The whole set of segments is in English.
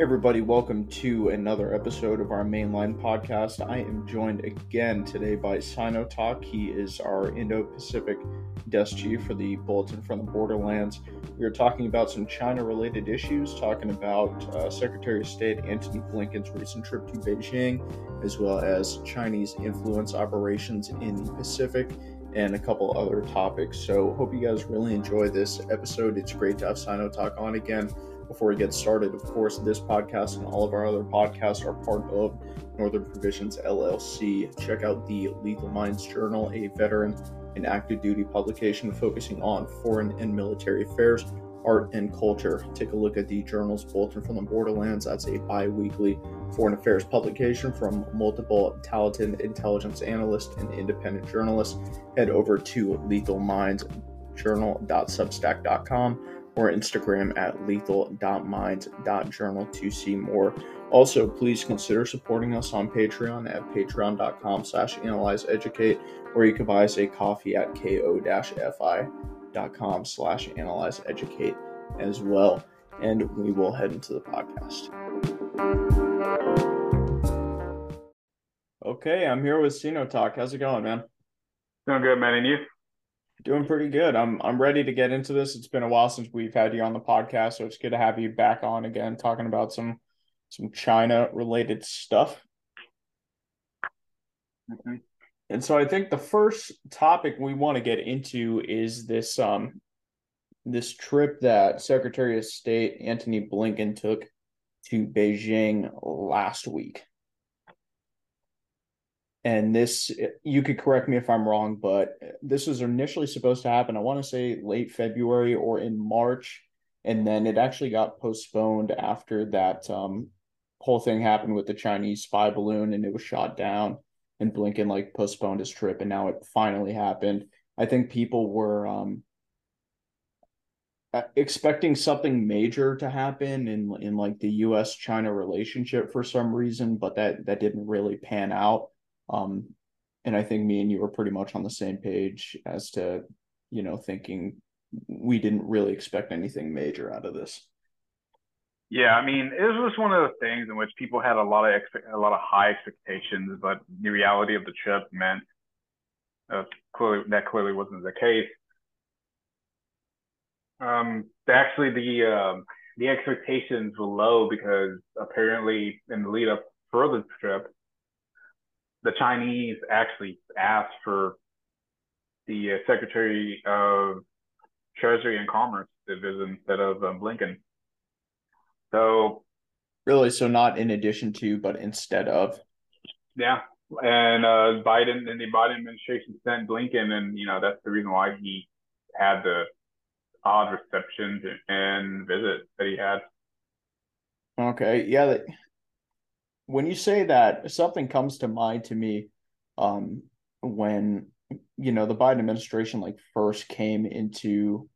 everybody, welcome to another episode of our mainline podcast. I am joined again today by Sino Talk. He is our Indo Pacific desk chief for the Bulletin from the Borderlands. We are talking about some China related issues, talking about uh, Secretary of State Antony Blinken's recent trip to Beijing, as well as Chinese influence operations in the Pacific and a couple other topics. So, hope you guys really enjoy this episode. It's great to have Sino Talk on again before we get started, of course, this podcast and all of our other podcasts are part of Northern Provisions LLC. Check out the Lethal Minds Journal, a veteran and active duty publication focusing on foreign and military affairs, art, and culture. Take a look at the journal's Bulletin from the Borderlands. That's a bi weekly foreign affairs publication from multiple talented intelligence analysts and independent journalists. Head over to Lethal Minds journal.substack.com or Instagram at lethal.minds.journal to see more. Also, please consider supporting us on Patreon at patreon.com slash analyzeeducate, or you can buy us a coffee at ko-fi.com slash analyzeeducate as well. And we will head into the podcast. Okay, I'm here with Sino Talk. How's it going, man? Doing good, man. And you? Doing pretty good. I'm I'm ready to get into this. It's been a while since we've had you on the podcast, so it's good to have you back on again, talking about some some China related stuff. Mm-hmm. And so I think the first topic we want to get into is this um this trip that Secretary of State Antony Blinken took to Beijing last week and this you could correct me if i'm wrong but this was initially supposed to happen i want to say late february or in march. And then it actually got postponed after that um, whole thing happened with the chinese spy balloon and it was shot down and blinken like postponed his trip and now it finally happened. I think people were um, expecting something major to happen in in like the US China relationship for some reason but that that didn't really pan out um, and I think me and you were pretty much on the same page as to, you know, thinking we didn't really expect anything major out of this. Yeah, I mean, it was one of those things in which people had a lot of expe- a lot of high expectations, but the reality of the trip meant uh, clearly that clearly wasn't the case. Um, actually, the um, the expectations were low because apparently in the lead up for the trip, the Chinese actually asked for the uh, Secretary of Treasury and Commerce to visit instead of um, Blinken. So, really, so not in addition to, but instead of. Yeah, and uh, Biden and the Biden administration sent Blinken, and you know that's the reason why he had the odd reception and visit that he had. Okay, yeah, when you say that, something comes to mind to me um, when you know the Biden administration like first came into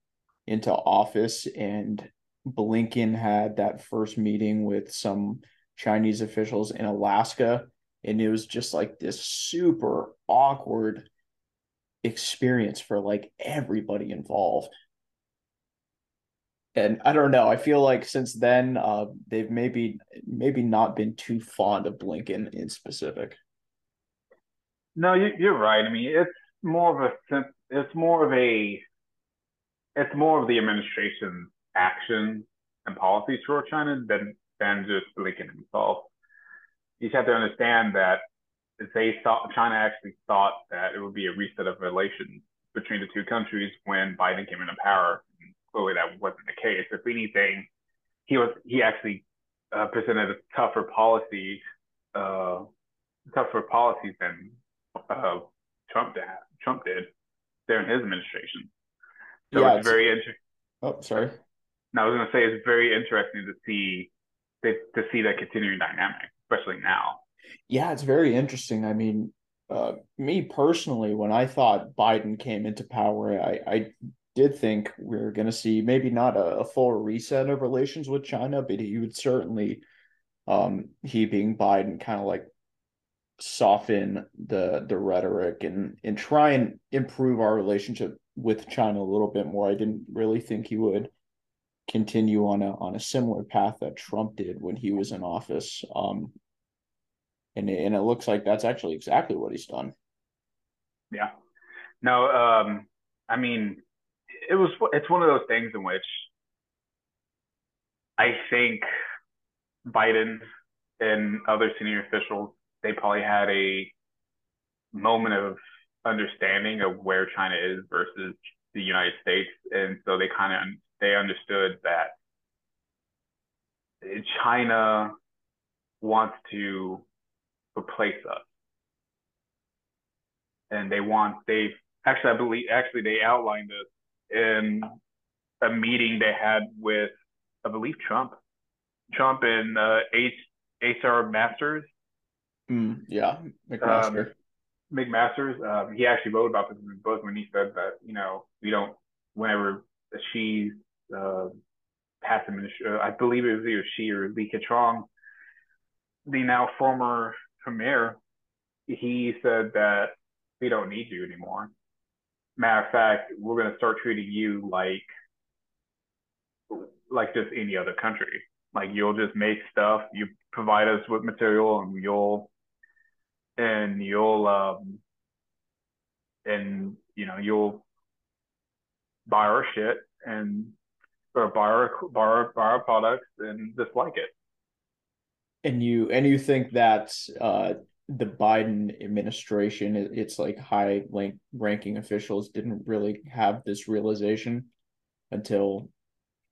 into office and Blinken had that first meeting with some Chinese officials in Alaska and it was just like this super awkward experience for like everybody involved and I don't know. I feel like since then, uh, they've maybe maybe not been too fond of Blinken in specific. No, you, are right. I mean, it's more of a it's more of a it's more of the administration's action and policies toward China than than just Blinken himself. You have to understand that they thought China actually thought that it would be a reset of relations between the two countries when Biden came into power clearly that wasn't the case. If anything, he was he actually uh, presented a tougher policy, uh, tougher policies than uh, Trump did. Trump did during his administration. So yeah, it's, it's very interesting. Oh, sorry. No, I was going to say it's very interesting to see to, to see that continuing dynamic, especially now. Yeah, it's very interesting. I mean, uh, me personally, when I thought Biden came into power, I, I did think we are going to see maybe not a, a, full reset of relations with China, but he would certainly, um, he being Biden, kind of like soften the the rhetoric and and try and improve our relationship with China a little bit more. I didn't really think he would continue on a on a similar path that Trump did when he was in office. Um, and and it looks like that's actually exactly what he's done. Yeah. No, um, I mean, it was it's one of those things in which I think Biden and other senior officials they probably had a moment of understanding of where China is versus the United States, and so they kind of they understood that China wants to replace us, and they want they actually I believe actually they outlined this in a meeting they had with I believe Trump, Trump and uh, H HR Masters. Mm, yeah, McMaster. Um, McMaster's, um, he actually wrote about this in his book when he said that you know we don't whenever Xi's uh, past administrator, I believe it was either she or Li Keqiang, the now former premier, he said that we don't need you anymore. Matter of fact, we're going to start treating you like like just any other country. Like you'll just make stuff, you provide us with material, and you'll and you'll um and you know you'll buy our shit and or buy our buy our, buy our products and dislike it. And you and you think that uh the Biden administration, it's like high rank, ranking officials didn't really have this realization until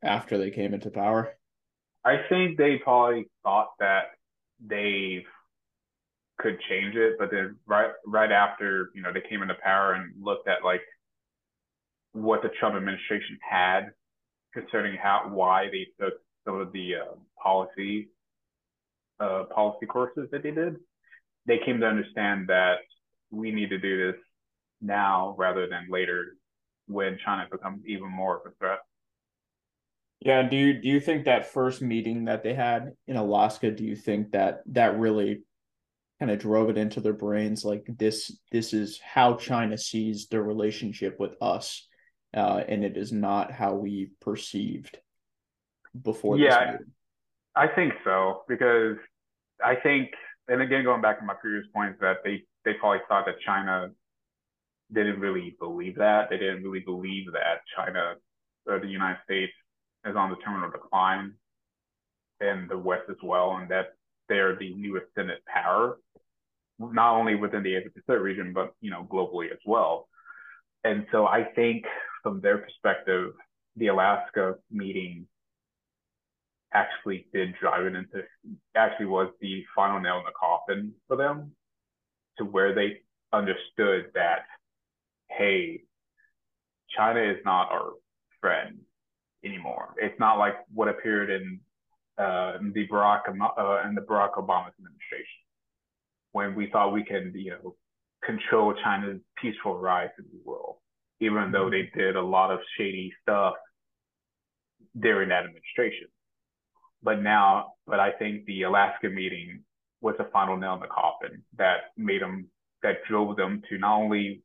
after they came into power? I think they probably thought that they could change it, but then right right after you know they came into power and looked at like what the Trump administration had concerning how why they took some of the uh, policy uh, policy courses that they did, they came to understand that we need to do this now rather than later when China becomes even more of a threat. Yeah, do you do you think that first meeting that they had in Alaska, do you think that that really kind of drove it into their brains like this this is how China sees their relationship with us uh, and it is not how we perceived before yeah I think so because I think and again going back to my previous points that they they probably thought that China didn't really believe that they didn't really believe that China or the United States is on the terminal decline and the West as well and that they're the new ascendant power not only within the Asia Pacific region, but you know globally as well. And so I think from their perspective, the Alaska meeting actually did drive it into actually was the final nail in the coffin for them to where they understood that hey china is not our friend anymore it's not like what appeared in uh, in the barack uh, in the barack obama administration when we thought we can, you know, control China's peaceful rise in the world, even mm-hmm. though they did a lot of shady stuff during that administration. But now, but I think the Alaska meeting was the final nail in the coffin that made them, that drove them to not only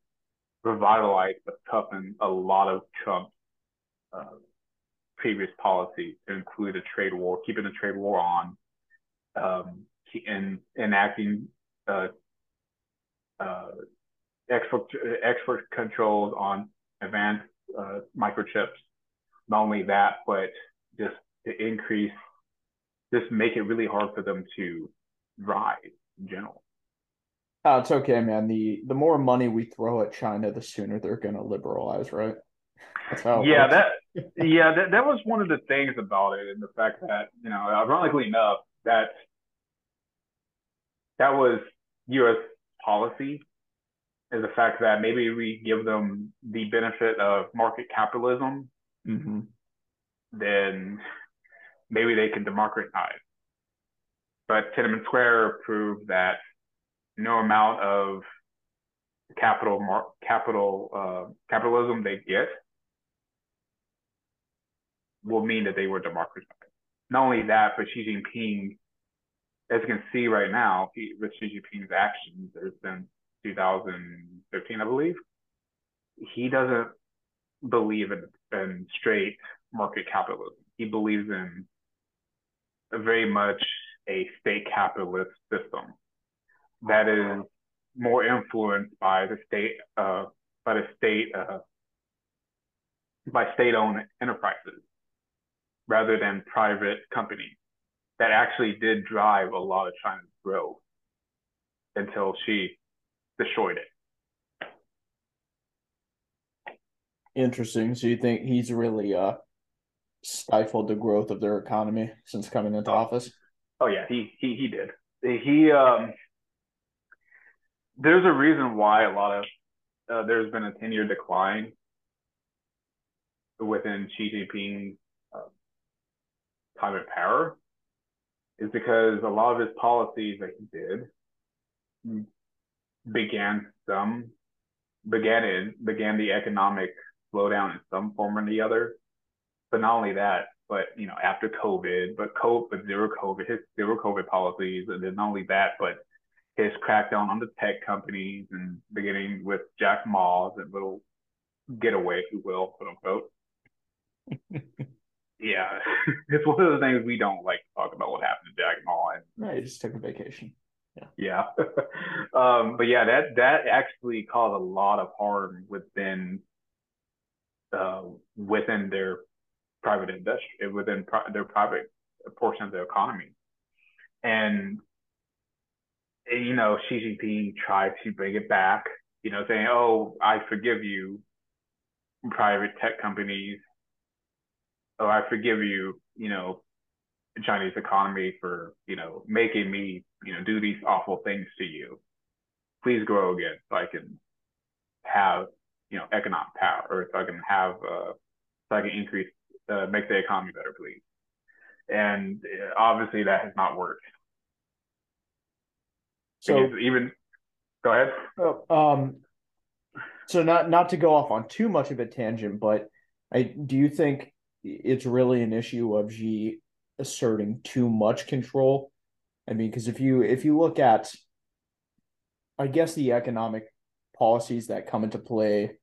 revitalize but toughen a lot of Trump's uh, previous policies to include a trade war, keeping the trade war on, um, and enacting uh, uh, export export controls on advanced uh, microchips. Not only that, but just to increase, just make it really hard for them to rise in general. Oh, it's okay, man. The the more money we throw at China, the sooner they're gonna liberalize, right? That's how. yeah, that yeah, that, that was one of the things about it, and the fact that you know, ironically enough, that that was U.S. policy is the fact that maybe we give them the benefit of market capitalism, mm-hmm. then maybe they can democratize. But Tiananmen Square proved that no amount of capital capital uh, capitalism they get will mean that they were democratized. Not only that, but Xi Jinping as you can see right now, he, with Xi Jinping's actions, been 2015, I believe, he doesn't believe in, in straight market capitalism. He believes in very much a state capitalist system that is more influenced by the state uh, by the state uh, by state-owned enterprises rather than private companies that actually did drive a lot of China's growth until Xi destroyed it. Interesting. So you think he's really uh stifled the growth of their economy since coming into oh. office? Oh yeah, he he he did. He um there's a reason why a lot of uh, there's been a 10 year decline within Xi Jinping's uh, time of power is because a lot of his policies that he did began some began in began the economic slowdown in some form or the other. But not only that, but you know, after COVID, but COVID, but zero COVID, his zero COVID policies, and then not only that, but his crackdown on the tech companies and beginning with Jack Ma's and little getaway, if you will, quote unquote. yeah, it's one of the things we don't like to talk about what happened to Jack Ma. And, right, he just took a vacation. Yeah. Yeah. um, but yeah, that that actually caused a lot of harm within uh, within their private industry, within pri- their private portion of the economy. And you know, Xi Jinping tried to bring it back, you know, saying, "Oh, I forgive you, private tech companies. Oh, I forgive you, you know, Chinese economy for, you know, making me, you know, do these awful things to you. Please grow again so I can have, you know, economic power, or so I can have, uh, so I can increase, uh, make the economy better, please." And uh, obviously, that has not worked. So even go ahead. Oh, um, so not not to go off on too much of a tangent, but I do you think it's really an issue of Xi asserting too much control? I mean, because if you if you look at, I guess the economic policies that come into play,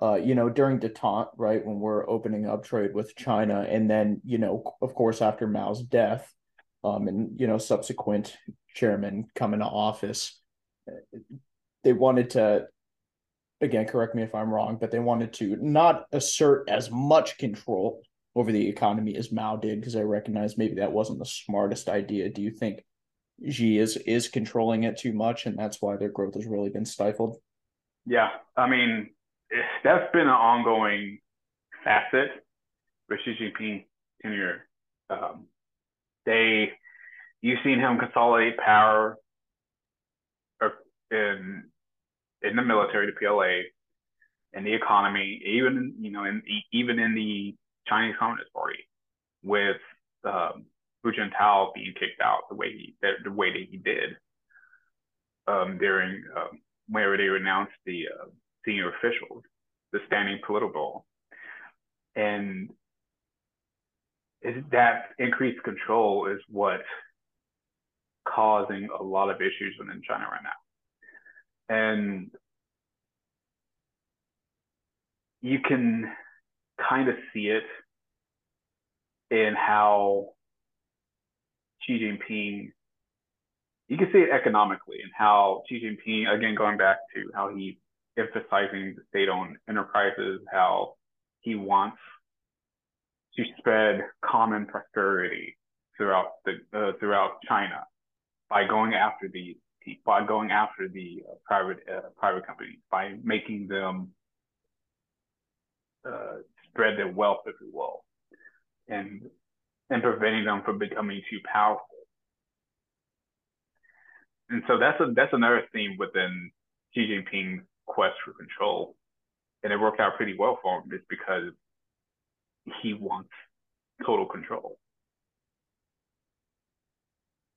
uh, you know, during detente, right, when we're opening up trade with China, and then you know, of course, after Mao's death, um, and you know, subsequent chairman come into office, they wanted to, again, correct me if I'm wrong, but they wanted to not assert as much control over the economy as Mao did, because I recognize maybe that wasn't the smartest idea. Do you think Xi is is controlling it too much, and that's why their growth has really been stifled? Yeah, I mean that's been an ongoing facet with Xi Jinping tenure. Um, they you've seen him consolidate power in in the military, the PLA, in the economy, even you know, in even in the Chinese Communist Party, with um, Hu Jintao being kicked out the way he the, the way that he did um, during um, whenever they renounced the uh, senior officials, the standing political, and that increased control is what causing a lot of issues within China right now. And you can kind of see it in how Xi Jinping, you can see it economically and how Xi Jinping, again, going back to how he emphasizing the state-owned enterprises, how he wants to spread common prosperity throughout the uh, throughout China by going after the by going after the uh, private uh, private companies by making them uh, spread their wealth, if you will, and and preventing them from becoming too powerful. And so that's a that's another theme within Xi Jinping's quest for control, and it worked out pretty well for him, just because he wants total control.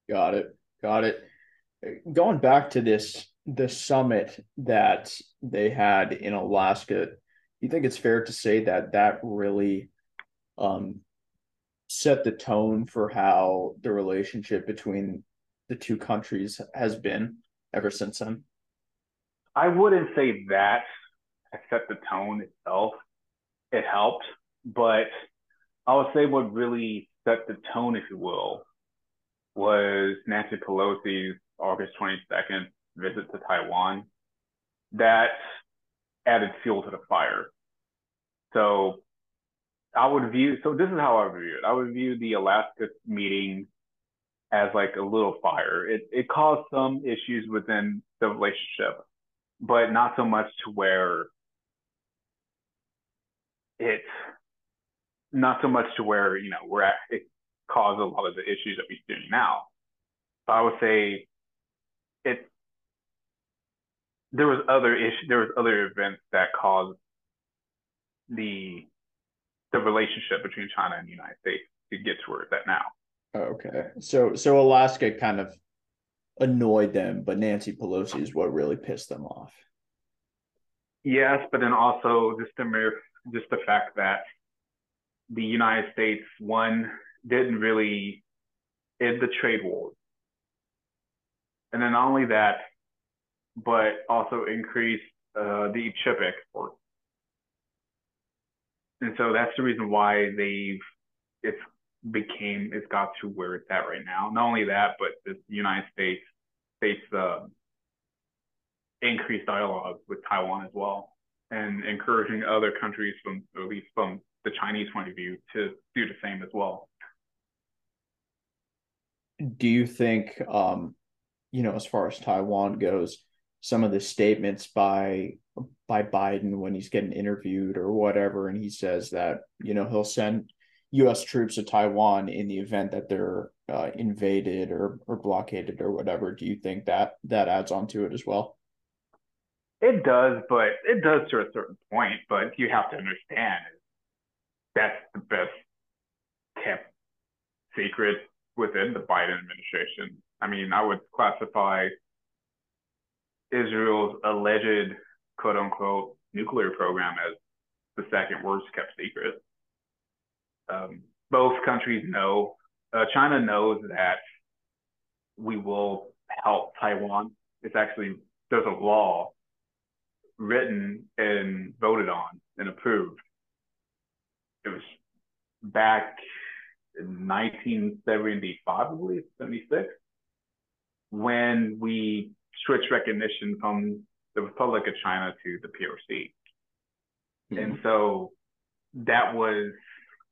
Got it. Got it. Going back to this the summit that they had in Alaska, you think it's fair to say that that really um, set the tone for how the relationship between the two countries has been ever since then? I wouldn't say that set the tone itself. It helped, but I would say what really set the tone, if you will, was Nancy Pelosi's August 22nd visit to Taiwan. That added fuel to the fire. So I would view, so this is how I view it. I would view the Alaska meeting as like a little fire. It, it caused some issues within the relationship, but not so much to where it, not so much to where, you know, we're at, it caused a lot of the issues that we're seeing now. So I would say it, there was other issue, there was other events that caused the the relationship between China and the United States to get to where it's at now. Okay. So so Alaska kind of annoyed them, but Nancy Pelosi is what really pissed them off. Yes, but then also just the mere just the fact that the United States one didn't really end the trade war. And then not only that, but also increased uh, the chip export. And so that's the reason why they've it's became it's got to where it's at right now. Not only that, but the United States face uh, increased dialogue with Taiwan as well, and encouraging other countries from at least from the Chinese point of view to do the same as well. Do you think, um, you know, as far as Taiwan goes, some of the statements by by Biden when he's getting interviewed or whatever, and he says that you know he'll send U.S. troops to Taiwan in the event that they're uh, invaded or or blockaded or whatever. Do you think that that adds on to it as well? It does, but it does to a certain point. But you have to understand that's the best kept secret within the Biden administration. I mean, I would classify Israel's alleged quote unquote nuclear program as the second worst kept secret. Um, both countries know, uh, China knows that we will help Taiwan. It's actually, there's a law written and voted on and approved. It was back in 1975, I believe, 76, when we switched recognition from the Republic of China to the PRC. Mm-hmm. And so that was,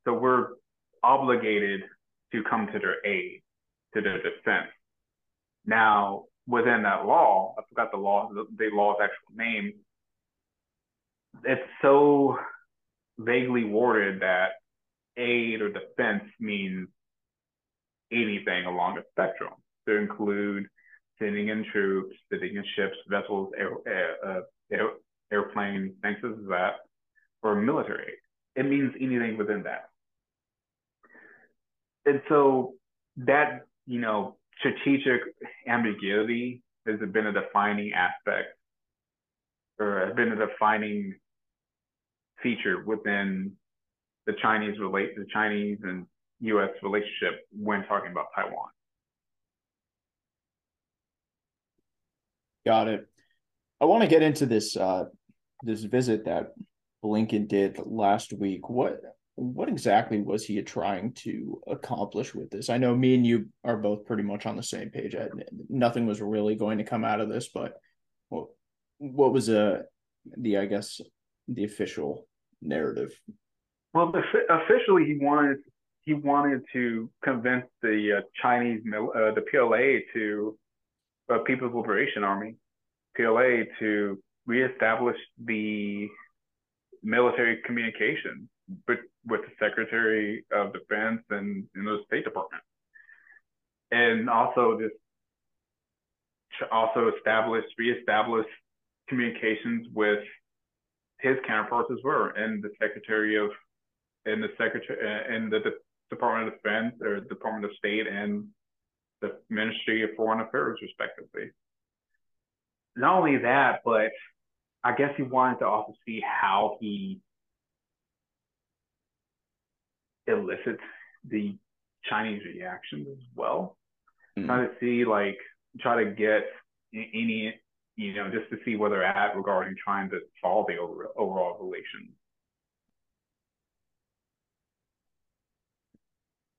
so we're obligated to come to their aid, to their defense. Now, within that law, I forgot the law, the, the law's actual name, it's so vaguely worded that aid or defense means anything along the spectrum to include sending in troops, sending in ships, vessels, air, air, uh, air, airplanes, things like that, or military. Aid. It means anything within that. And so that, you know, strategic ambiguity has been a defining aspect or has been a defining feature within the Chinese relate the Chinese and US relationship when talking about Taiwan. Got it. I want to get into this uh, this visit that Blinken did last week. What what exactly was he trying to accomplish with this? I know me and you are both pretty much on the same page. Nothing was really going to come out of this, but what what was uh, the I guess the official narrative? Well, officially he wanted he wanted to convince the uh, Chinese uh, the PLA to uh, People's Liberation Army, PLA, to reestablish the military communication with, with the Secretary of Defense and, and the State Department. And also just also establish, reestablish communications with his counterparts as well, and the Secretary of, and the Secretary, and the, the Department of Defense or Department of State and the Ministry of Foreign Affairs, respectively. Not only that, but I guess he wanted to also see how he elicits the Chinese reactions as well. Mm-hmm. Try to see, like, try to get any, you know, just to see where they're at regarding trying to solve the over, overall relations.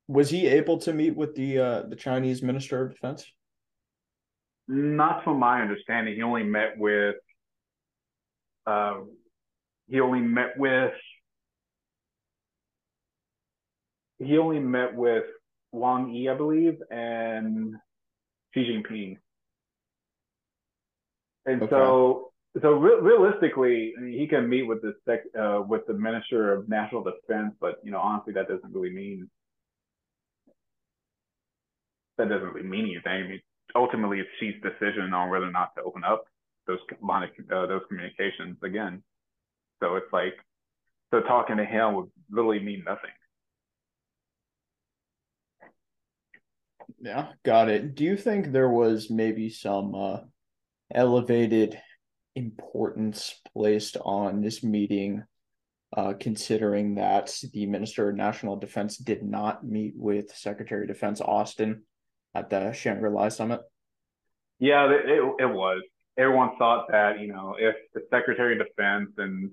Was he able to meet with the uh, the Chinese Minister of Defense? Not from my understanding. He only met with. Uh, he only met with. He only met with Wang Yi, I believe, and Xi Jinping. And okay. so, so re- realistically, I mean, he can meet with the sec- uh, with the Minister of National Defense, but you know, honestly, that doesn't really mean that doesn't really mean anything. I mean, ultimately, it's Xi's decision on whether or not to open up those uh, those communications again. So it's like, so talking to him would literally mean nothing. Yeah, got it. Do you think there was maybe some uh, elevated importance placed on this meeting, uh, considering that the Minister of National Defense did not meet with Secretary of Defense Austin at the Shangri La summit? Yeah, it, it was. Everyone thought that, you know, if the Secretary of Defense and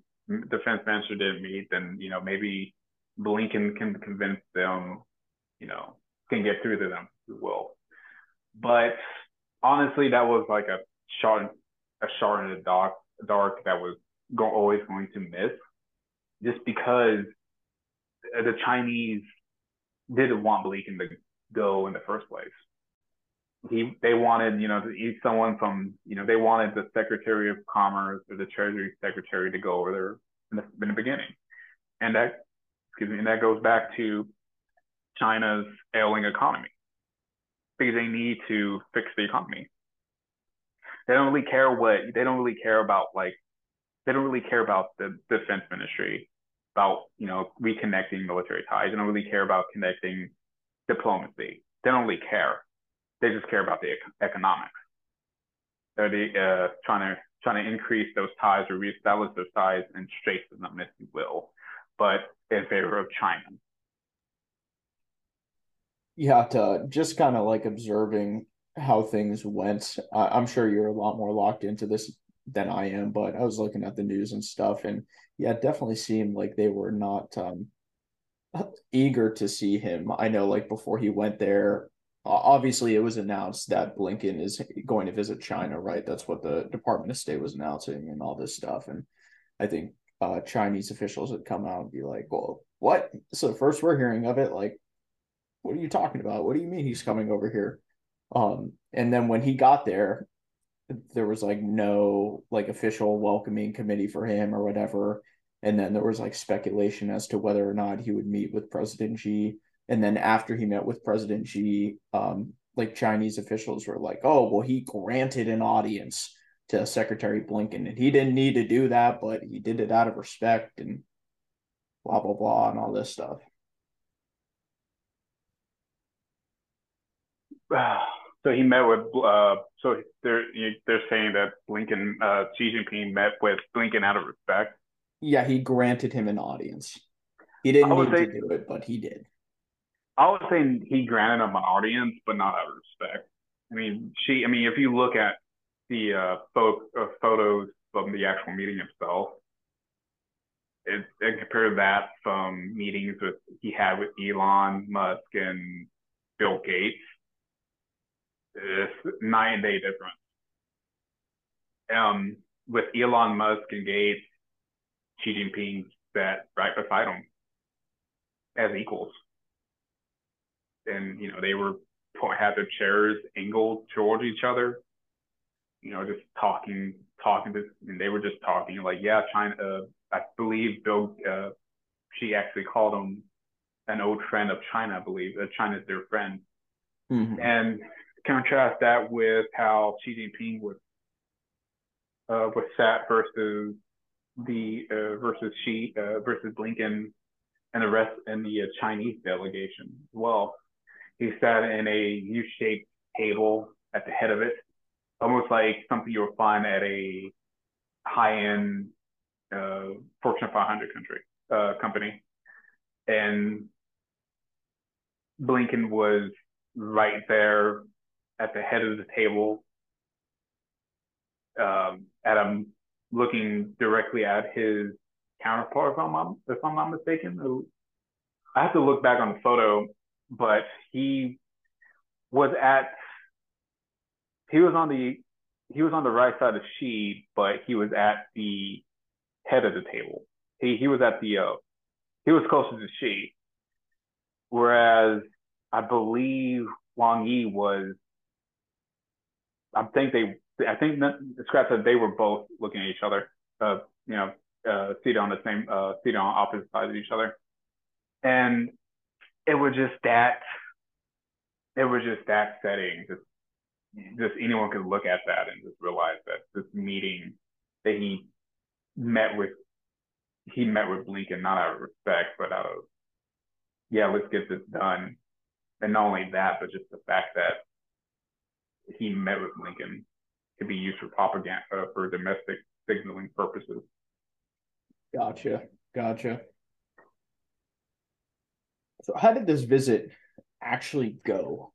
Defense Minister didn't meet, then, you know, maybe Blinken can convince them, you know, can get through to them, who will. But honestly, that was like a shot, a shot in the dark, dark that was go, always going to miss, just because the Chinese didn't want Blinken to go in the first place he they wanted you know someone from you know they wanted the Secretary of Commerce or the Treasury Secretary to go over there in the, in the beginning, and that excuse me, and that goes back to China's ailing economy because they need to fix the economy. They don't really care what they don't really care about like they don't really care about the defense ministry about you know reconnecting military ties. They don't really care about connecting diplomacy. They don't really care they just care about the economics. They're the, uh, trying to trying to increase those ties or reestablish those ties and strengthen them, if you will, but in favor of China. Yeah, to just kind of like observing how things went. I'm sure you're a lot more locked into this than I am, but I was looking at the news and stuff, and yeah, it definitely seemed like they were not um, eager to see him. I know, like before he went there, obviously it was announced that Blinken is going to visit China, right? That's what the Department of State was announcing and all this stuff. And I think uh, Chinese officials would come out and be like, well, what? So first we're hearing of it, like, what are you talking about? What do you mean he's coming over here? Um, and then when he got there, there was like no like official welcoming committee for him or whatever. And then there was like speculation as to whether or not he would meet with President Xi and then after he met with President Xi, um, like Chinese officials were like, "Oh, well, he granted an audience to Secretary Blinken, and he didn't need to do that, but he did it out of respect and blah blah blah and all this stuff." So he met with. Uh, so they're they're saying that Blinken, uh, Xi Jinping met with Blinken out of respect. Yeah, he granted him an audience. He didn't need say, to do it, but he did. I would say he granted him an audience, but not out of respect. I mean, she. I mean, if you look at the uh, uh, photos from the actual meeting itself, it, and compare that from meetings with he had with Elon Musk and Bill Gates, it's night and day difference. Um, with Elon Musk and Gates, Xi Jinping sat right beside him as equals and you know they were had their chairs angled towards each other, you know, just talking, talking to, and they were just talking like, yeah, China. Uh, I believe Bill, uh, Xi actually called him an old friend of China. I believe uh, China's their friend, mm-hmm. and contrast that with how Xi Jinping was uh, was sat versus the uh, versus Xi uh, versus Blinken and the rest and the uh, Chinese delegation as well. He sat in a U-shaped table at the head of it, almost like something you'll find at a high-end uh, Fortune 500 country uh, company. And Blinken was right there at the head of the table, um, at him looking directly at his counterpart, if I'm, if I'm not mistaken. I have to look back on the photo but he was at he was on the he was on the right side of Xi, but he was at the head of the table. He he was at the uh, he was closer to Xi, whereas I believe Wang Yi was. I think they. I think the Scrap said they were both looking at each other. Uh, you know, uh, seated on the same, uh, seated on opposite sides of each other, and it was just that. It was just that setting. Just, just anyone could look at that and just realize that this meeting that he met with, he met with Blinken not out of respect, but out of, yeah, let's get this done and not only that, but just the fact that he met with Blinken could be used for propaganda uh, for domestic signaling purposes. Gotcha. Gotcha. So, how did this visit actually go?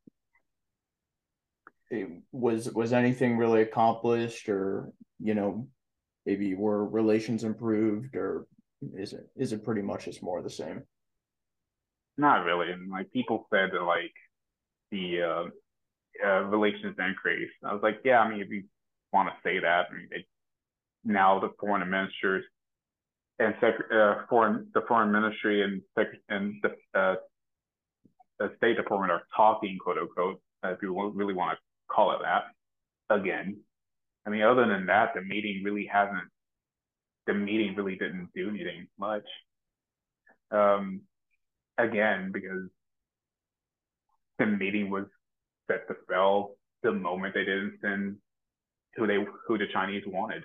It was was anything really accomplished, or you know, maybe were relations improved, or is it is it pretty much just more the same? Not really. And like people said that like the uh, uh, relations increased. I was like, yeah, I mean, if you want to say that, I mean, it, now the foreign ministers and sec- uh, foreign the foreign ministry and sec- and the, uh, the State Department are talking, quote unquote, if you really want to call it that. Again, I mean, other than that, the meeting really hasn't. The meeting really didn't do anything much. Um, again because the meeting was set to fail the moment they didn't send who they who the Chinese wanted.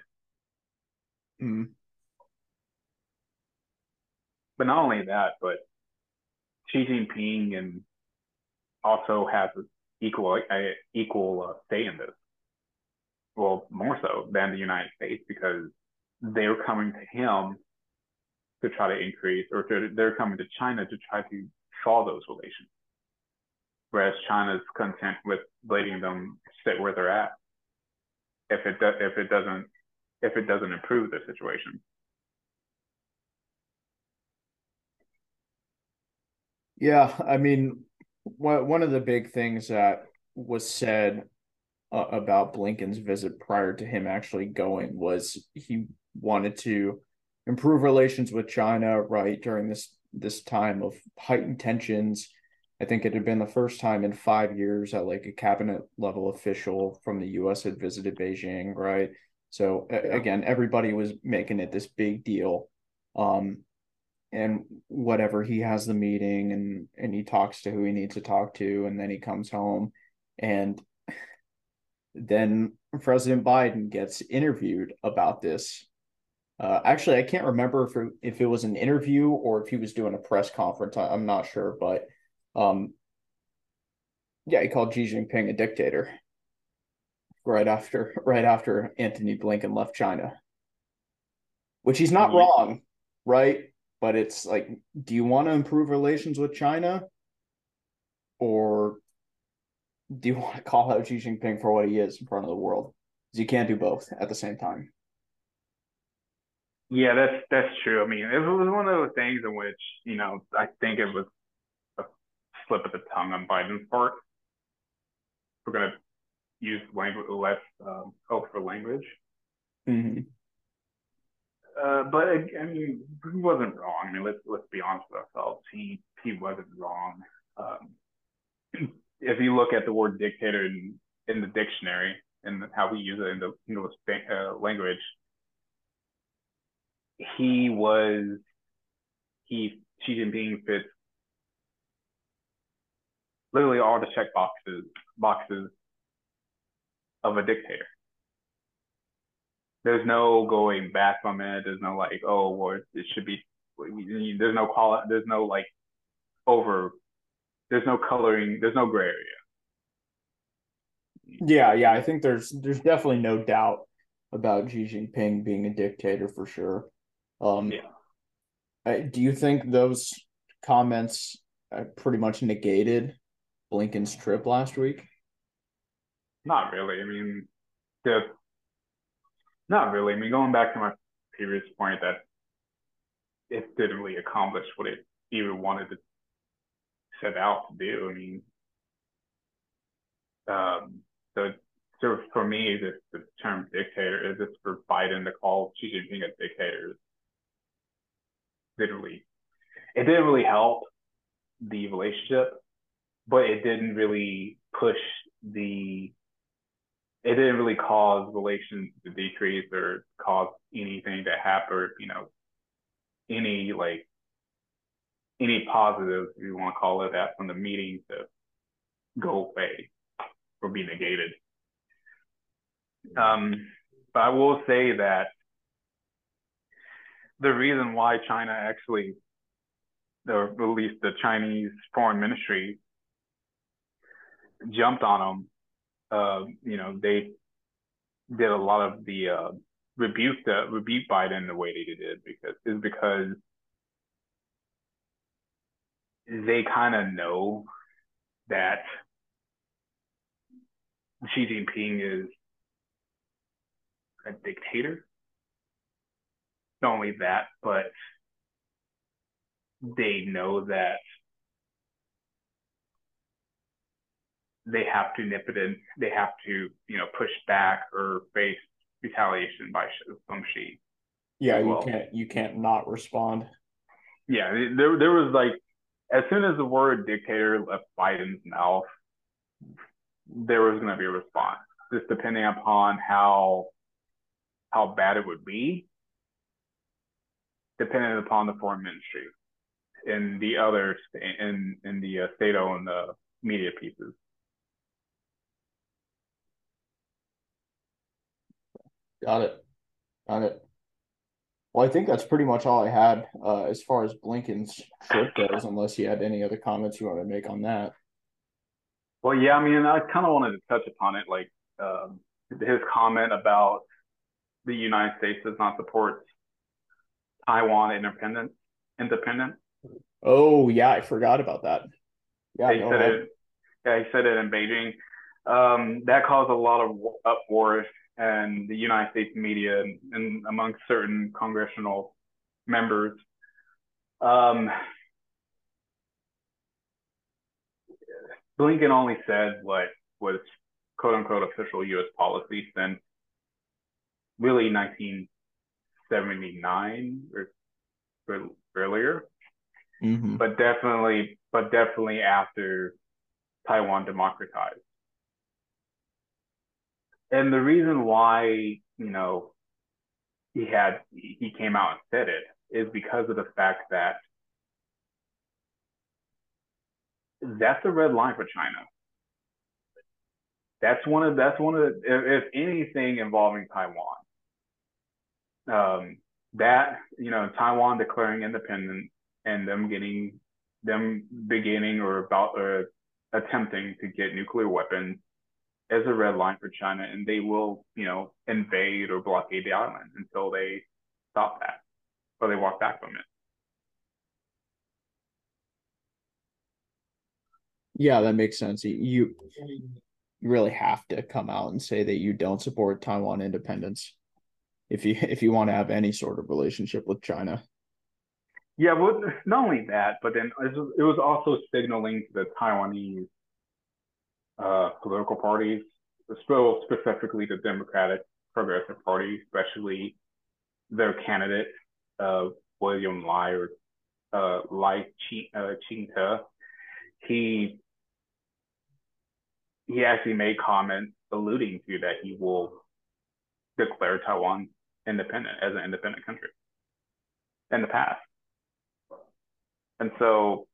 Mm. But not only that, but Xi Jinping and also has equal a equal uh, say in this. Well, more so than the United States because they're coming to him to try to increase, or to, they're coming to China to try to solve those relations. Whereas China's content with letting them sit where they're at. If it do, if it doesn't if it doesn't improve the situation. Yeah, I mean, one of the big things that was said uh, about Blinken's visit prior to him actually going was he wanted to improve relations with China right during this this time of heightened tensions. I think it had been the first time in five years that like a cabinet level official from the U.S. had visited Beijing, right? So yeah. again, everybody was making it this big deal. Um, and whatever he has the meeting and and he talks to who he needs to talk to, and then he comes home, and then President Biden gets interviewed about this uh, actually, I can't remember if it, if it was an interview or if he was doing a press conference. I, am not sure, but um, yeah, he called Xi Jinping a dictator right after right after Antony Blinken left China, which he's not wrong, right? But it's like, do you want to improve relations with China, or do you want to call out Xi Jinping for what he is in front of the world? Because you can't do both at the same time. Yeah, that's that's true. I mean, it was one of those things in which you know I think it was a slip of the tongue on Biden's part. We're gonna use language less um, hope for language. Mm-hmm. Uh, but I mean, he wasn't wrong. I mean, let's let's be honest with ourselves. He he wasn't wrong. Um, if you look at the word dictator in, in the dictionary and how we use it in the English uh, language, he was he Xi Jinping fits literally all the check boxes boxes of a dictator. There's no going back from it. There's no like, oh, well, it should be. There's no call. There's no like over. There's no coloring. There's no gray area. Yeah, yeah. I think there's there's definitely no doubt about Xi Jinping being a dictator for sure. Um, yeah. do you think those comments uh, pretty much negated Blinken's trip last week? Not really. I mean, the not really. I mean, going back to my previous point that it didn't really accomplish what it even wanted to set out to do. I mean, um, so so for me, this the term dictator is this for Biden to call Xi Jinping a dictator. Literally, it didn't really help the relationship, but it didn't really push the. It didn't really cause relations to decrease or cause anything to happen, or you know, any like any positives, if you want to call it that, from the meeting to go away or be negated. Um, but I will say that the reason why China actually, or at least the Chinese foreign ministry, jumped on them, uh, you know, they did a lot of the uh, rebuke the rebuke Biden the way they did because is because they kind of know that Xi Jinping is a dictator. Not only that, but they know that they have to nip it in. They have to, you know, push back or face retaliation by some Xi. Yeah, you well. can't you can't not respond. Yeah, there there was like as soon as the word dictator left Biden's mouth, there was going to be a response, just depending upon how how bad it would be, depending upon the foreign ministry and the other in in the uh, state-owned uh, media pieces. Got it. Got it. Well, I think that's pretty much all I had uh, as far as Blinken's trip goes, unless you had any other comments you want to make on that. Well, yeah, I mean, I kind of wanted to touch upon it, like um, his comment about the United States does not support Taiwan independence. Independence. Oh yeah, I forgot about that. Yeah, he said ahead. it. Yeah, he said it in Beijing. Um, that caused a lot of uproar and the United States media and, and among certain congressional members. Um, Blinken only said what was quote unquote official U.S. policy since really 1979 or, or earlier, mm-hmm. but definitely, but definitely after Taiwan democratized. And the reason why, you know, he had he came out and said it is because of the fact that that's a red line for China. That's one of that's one of the if, anything involving Taiwan. Um, that you know Taiwan declaring independence and them getting them beginning or about or attempting to get nuclear weapons as a red line for China, and they will, you know, invade or blockade the island until they stop that or they walk back from it. Yeah, that makes sense. You you really have to come out and say that you don't support Taiwan independence if you if you want to have any sort of relationship with China. Yeah, well, not only that, but then it was also signaling to the Taiwanese uh, political parties, specifically the Democratic Progressive Party, especially their candidate, uh, William Lai or uh, Lai Ching-te. Uh, he he actually made comments alluding to that he will declare Taiwan independent as an independent country in the past. And so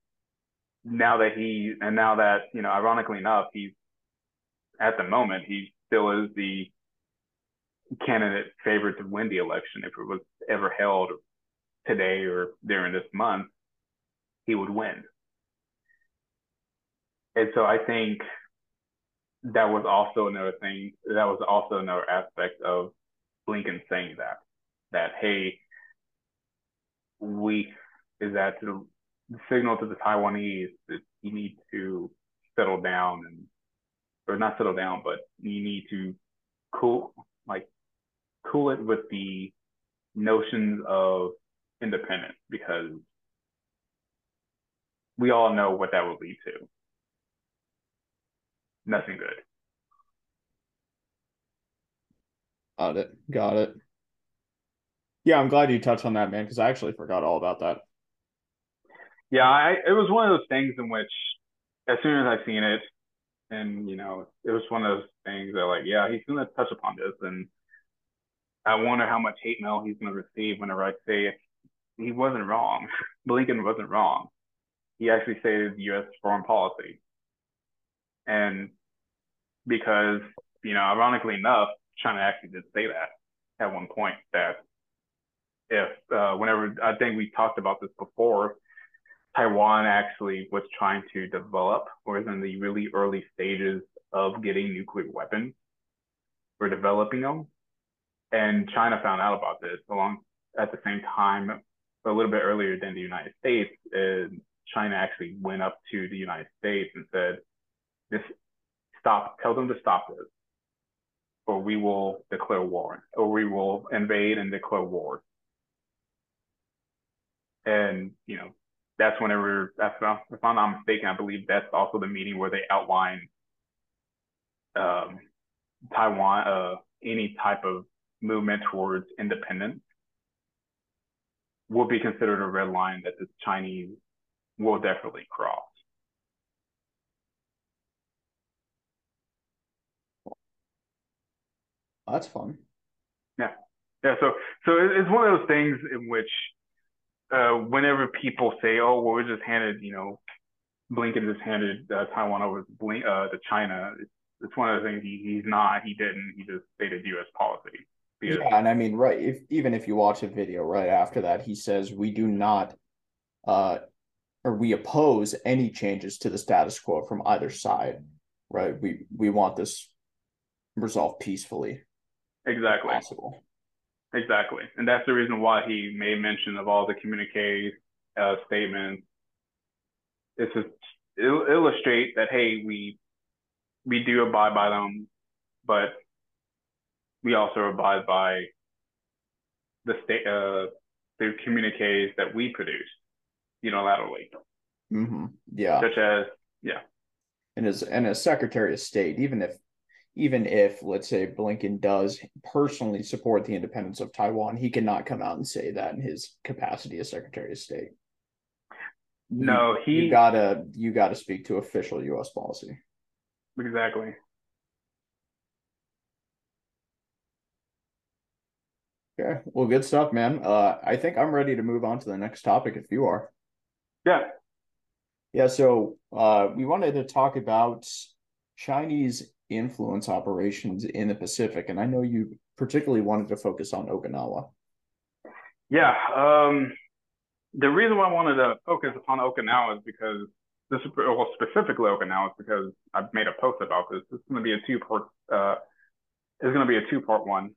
now that he and now that you know ironically enough he's at the moment he still is the candidate favorite to win the election. If it was ever held today or during this month he would win. And so i think that was also another thing that was also another aspect of blinken saying that that hey we is that to signal to the Taiwanese that you need to settle down and or not settle down, but you need to cool like cool it with the notions of independence because we all know what that would lead to. Nothing good. Got it. Got it. Yeah, I'm glad you touched on that, man, because I actually forgot all about that. Yeah, I, it was one of those things in which, as soon as I seen it, and you know, it was one of those things that, like, yeah, he's gonna touch upon this, and I wonder how much hate mail he's gonna receive whenever I say he wasn't wrong. Blinken wasn't wrong. He actually stated U.S. foreign policy, and because you know, ironically enough, China actually did say that at one point that if uh, whenever I think we talked about this before, Taiwan actually was trying to develop or is in the really early stages of getting nuclear weapons. We're developing them. And China found out about this along at the same time, a little bit earlier than the United States. And China actually went up to the United States and said, "This stop. Tell them to stop this, or we will declare war, or we will invade and declare war." And you know, that's whenever that's if I'm not mistaken, I believe that's also the meeting where they outline um, Taiwan, uh, any type of movement towards independence will be considered a red line that the Chinese will definitely cross. That's fun. Yeah, yeah. So, so it's one of those things in which uh, whenever people say, "Oh, well, we're just handed," you know, Blinken just handed uh, Taiwan over to, Blink, uh, to China. It's, it's one of the things he, he's not. He didn't. He just stated U.S. policy. Because... Yeah, and I mean, right. If even if you watch a video right after that, he says we do not, uh, or we oppose any changes to the status quo from either side. Right. We we want this resolved peacefully. Exactly. Possible. Exactly. And that's the reason why he made mention of all the communiques, uh, statements. It's to il- illustrate that, hey, we we do abide by them, but we also abide by the state, uh, the communiques that we produce unilaterally. Mm-hmm. Yeah. Such as, yeah. And as and as Secretary of State, even if even if, let's say, Blinken does personally support the independence of Taiwan, he cannot come out and say that in his capacity as Secretary of State. No, he you gotta you gotta speak to official U.S. policy. Exactly. Okay, well, good stuff, man. Uh, I think I'm ready to move on to the next topic if you are. Yeah. Yeah. So, uh, we wanted to talk about Chinese influence operations in the Pacific, and I know you particularly wanted to focus on Okinawa. Yeah, um, the reason why I wanted to focus upon Okinawa is because this is well specifically Okinawa is because I've made a post about this. It's going to be a two part. Uh, it's going to be a two part one.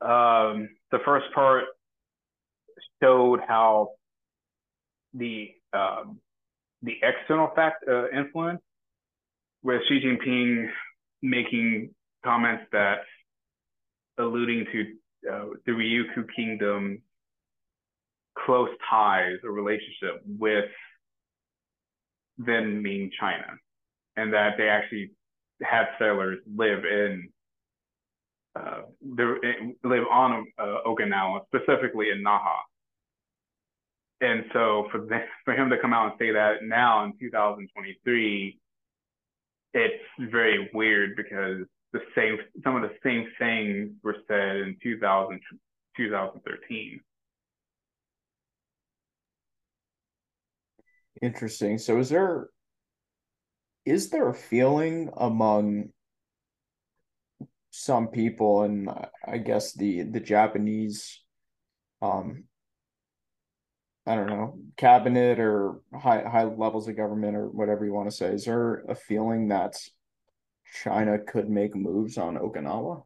Um, the first part showed how the um, the external fact uh, influence with Xi Jinping making comments that alluding to uh, the Ryukyu Kingdom close ties or relationship with then Ming China, and that they actually had settlers live in uh, live on uh, Okinawa, specifically in Naha. And so for for him to come out and say that now in 2023, it's very weird because the same some of the same things were said in 2000, 2013. Interesting. So is there is there a feeling among some people and I guess the the Japanese um I don't know, cabinet or high high levels of government or whatever you want to say. Is there a feeling that China could make moves on Okinawa?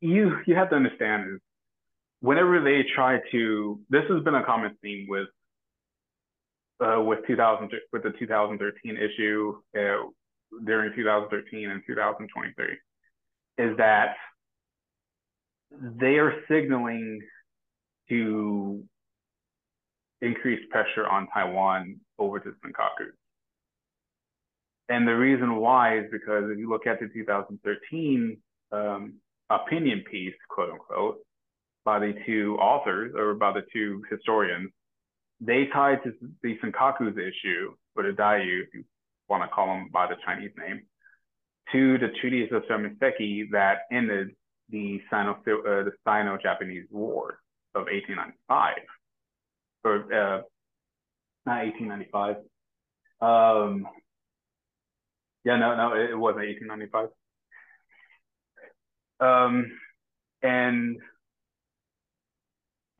You you have to understand whenever they try to this has been a common theme with uh, with 2000 with the 2013 issue uh, during 2013 and 2023 is that they are signaling to increased pressure on Taiwan over the Senkaku. And the reason why is because if you look at the 2013 um, opinion piece, quote unquote, by the two authors or by the two historians, they tied to the Senkaku's issue, or the Diaoyu, if you want to call them by the Chinese name, to the treaties of Shimonoseki that ended the Sino uh, the Sino-Japanese War of 1895, or uh, not 1895. Um, yeah, no, no, it wasn't 1895. Um, and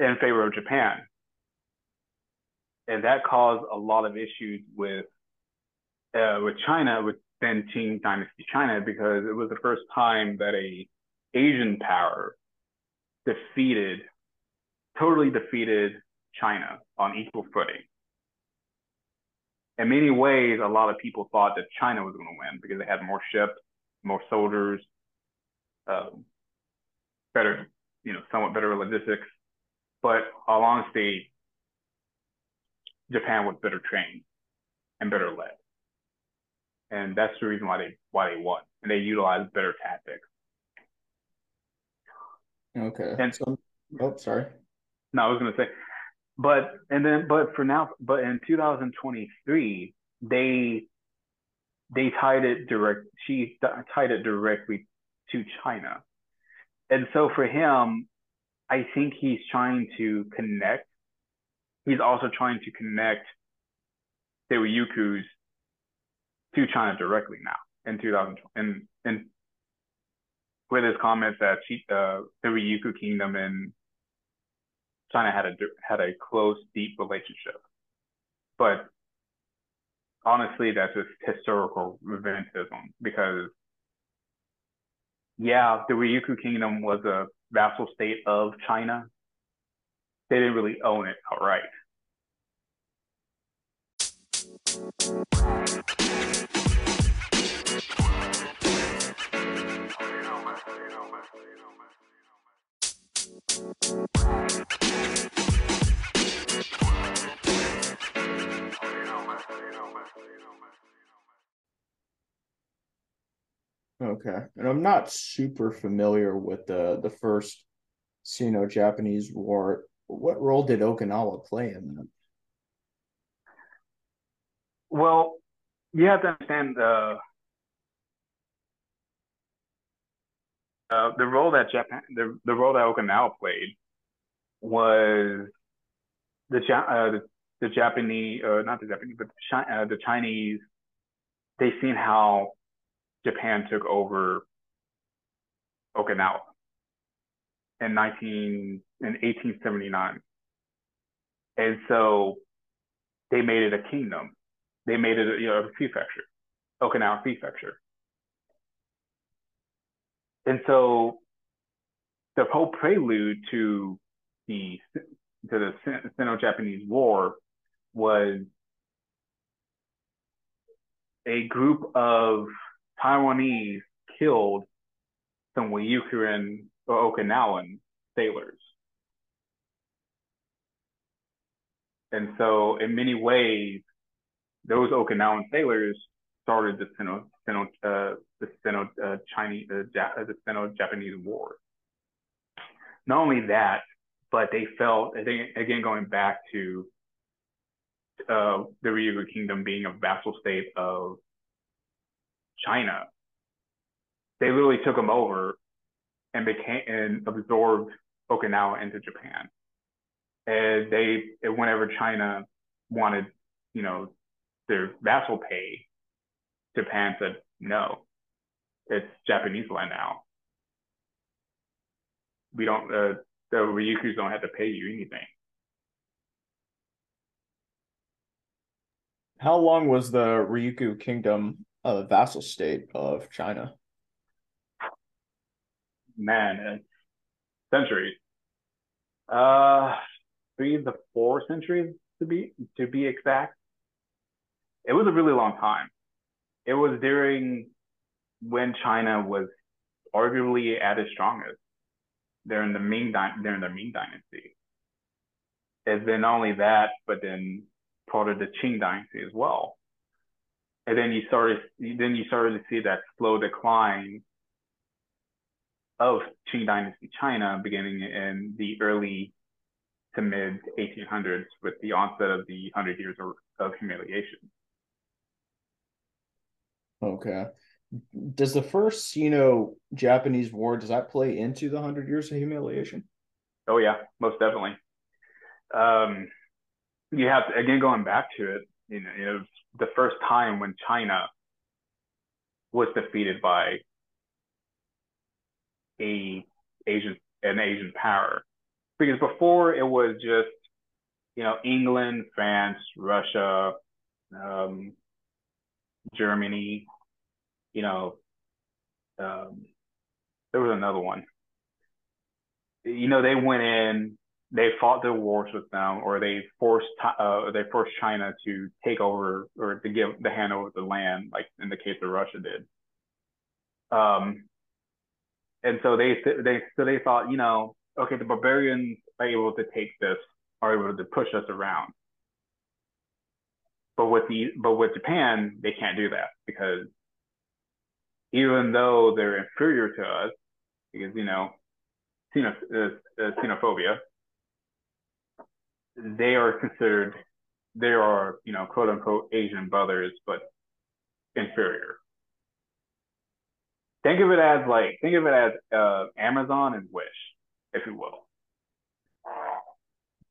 in favor of Japan. And that caused a lot of issues with uh, with China, with then Qing Dynasty China, because it was the first time that a Asian power defeated, totally defeated China on equal footing. In many ways, a lot of people thought that China was going to win because they had more ships, more soldiers, um, better, you know, somewhat better logistics. But all honesty, Japan was better trained and better led. And that's the reason why they why they won. And they utilized better tactics. Okay. And so, oh, sorry. No, I was going to say, but and then but for now, but in 2023, they they tied it direct. Xi tied it directly to China, and so for him, I think he's trying to connect. He's also trying to connect the Ryukyus to China directly now in 2020. And, and with his comments that she, uh, the Ryukyu kingdom and China had a had a close, deep relationship. But honestly, that's just historical revisionism because yeah, the Ryukyu kingdom was a vassal state of China. They didn't really own it outright. Okay. And I'm not super familiar with the the first Sino-Japanese war. What role did Okinawa play in that? Well, you have to understand uh, uh, the role that Japan, the, the role that Okinawa played was the uh, the, the Japanese, uh, not the Japanese, but the, uh, the Chinese. They seen how Japan took over Okinawa in 19 in 1879. And so they made it a kingdom. They made it a, you know, a prefecture, Okinawa prefecture. And so the whole prelude to the to the Sino-Japanese War was a group of Taiwanese killed some Ryukyuan or Okinawan sailors. And so, in many ways, those Okinawan sailors started the Sino, Sino, uh, the Sino uh, Chinese, uh, ja- the Sino-Japanese War. Not only that, but they felt, again, going back to uh, the Ryukyu Kingdom being a vassal state of China. They literally took them over and became and absorbed Okinawa into Japan. And they, whenever China wanted, you know, their vassal pay, Japan said no, it's Japanese land now. We don't, uh, the Ryukyus don't have to pay you anything. How long was the Ryukyu kingdom a vassal state of China? Man, centuries. Uh, three to four centuries to be to be exact. It was a really long time. It was during when China was arguably at its strongest during the Ming during the Ming Dynasty. and then only that, but then part of the Qing dynasty as well. And then you started, then you started to see that slow decline of Qing dynasty China beginning in the early to mid 1800s with the onset of the Hundred Years of Humiliation. Okay. Does the first you know, Japanese War does that play into the Hundred Years of Humiliation? Oh yeah, most definitely. Um, you have to, again going back to it. You know, the first time when China was defeated by a Asian an Asian power, because before it was just you know England, France, Russia, um, Germany, you know, um, there was another one. You know, they went in, they fought their wars with them, or they forced uh, they forced China to take over or to give the hand over the land, like in the case of Russia did. Um, and so they they so they thought, you know, okay, the barbarians are able to take this, are able to push us around. But with the but with Japan, they can't do that because even though they're inferior to us, because you know, xeno, uh, uh, xenophobia, they are considered they are you know quote unquote Asian brothers, but inferior. Think of it as like think of it as uh, Amazon and Wish, if you will.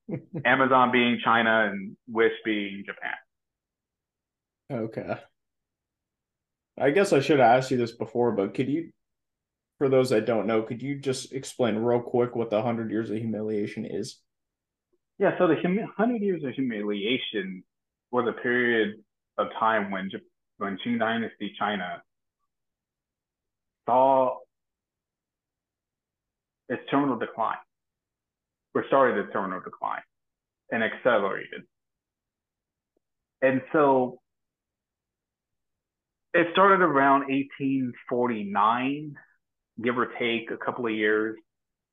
Amazon being China and Wish being Japan. Okay. I guess I should have asked you this before, but could you, for those that don't know, could you just explain real quick what the Hundred Years of Humiliation is? Yeah, so the Hundred Years of Humiliation was a period of time when when Qing Dynasty China saw its terminal decline, or started its terminal decline, and accelerated. And so it started around 1849, give or take a couple of years,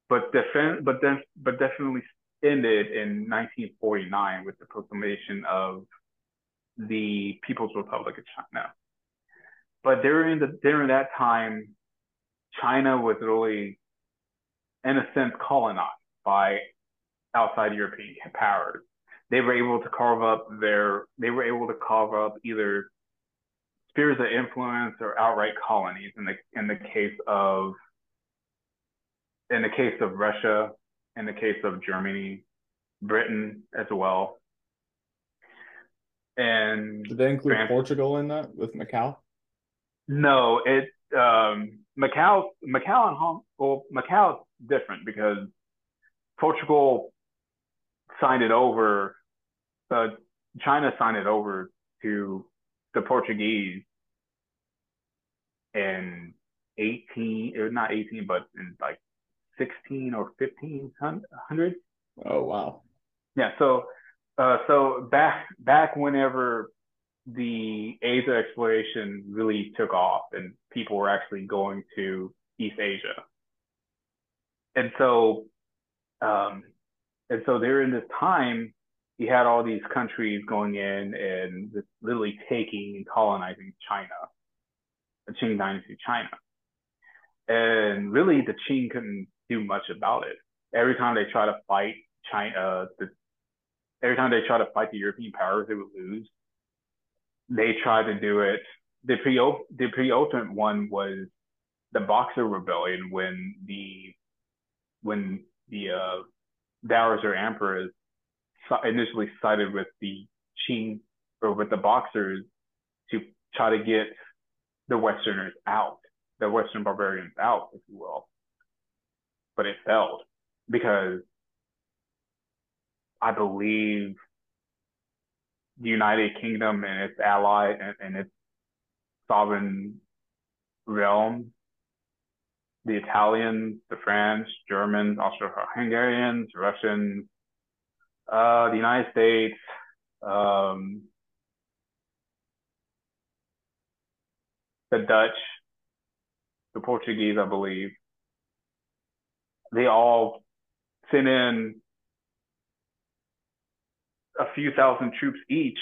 but defi- but then but definitely ended in 1949 with the proclamation of the People's Republic of China. But during the during that time, China was really, in a sense, colonized by outside European powers. They were able to carve up their they were able to carve up either spheres of influence or outright colonies in the in the case of in the case of Russia, in the case of Germany, Britain as well. And did they include France, Portugal in that with Macau? No, it um, Macau Macau and Hong well Macau is different because Portugal signed it over. Uh, China signed it over to the Portuguese in 18 or not 18 but in like 16 or 1500 oh wow. Yeah so uh, so back back whenever the Asia exploration really took off and people were actually going to East Asia. And so um and so during this time he had all these countries going in and literally taking and colonizing China, the Qing dynasty China. And really, the Qing couldn't do much about it. Every time they try to fight China, uh, the, every time they try to fight the European powers, they would lose. They tried to do it. The pre the pre ultimate one was the Boxer Rebellion when the when the uh, Dowager emperors initially sided with the Qing or with the Boxers to try to get the Westerners out, the Western barbarians out, if you will. But it failed because I believe the United Kingdom and its ally and, and its sovereign realm, the Italians, the French, Germans, Austro-Hungarians, Russians, uh, the United States, um, the Dutch, the Portuguese, I believe, they all sent in a few thousand troops each,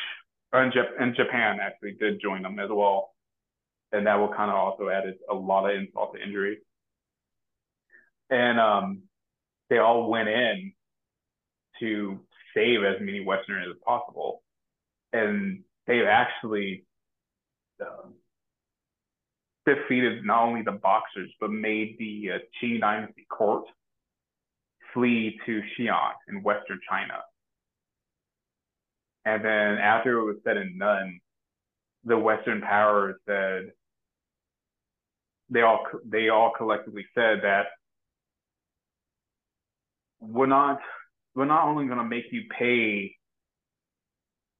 and, and Japan actually did join them as well, and that will kind of also added a lot of insult to injury. And um, they all went in to save as many Westerners as possible, and they actually um, defeated not only the Boxers but made the uh, Qing Dynasty court flee to Xi'an in Western China. And then after it was said and done, the Western powers said they all they all collectively said that we're not we're not only going to make you pay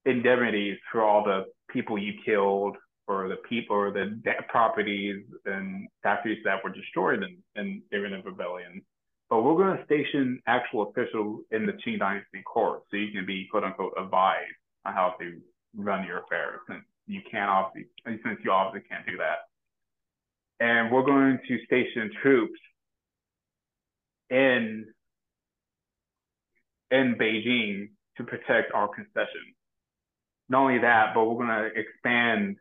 indemnities for all the people you killed or the people or the properties and factories that were destroyed in, in Iranian rebellion. But we're going to station actual officials in the Qing Dynasty court so you can be quote unquote advised on how to run your affairs since you can't obviously since you obviously can't do that. And we're going to station troops in in Beijing to protect our concession. Not only that, but we're going to expand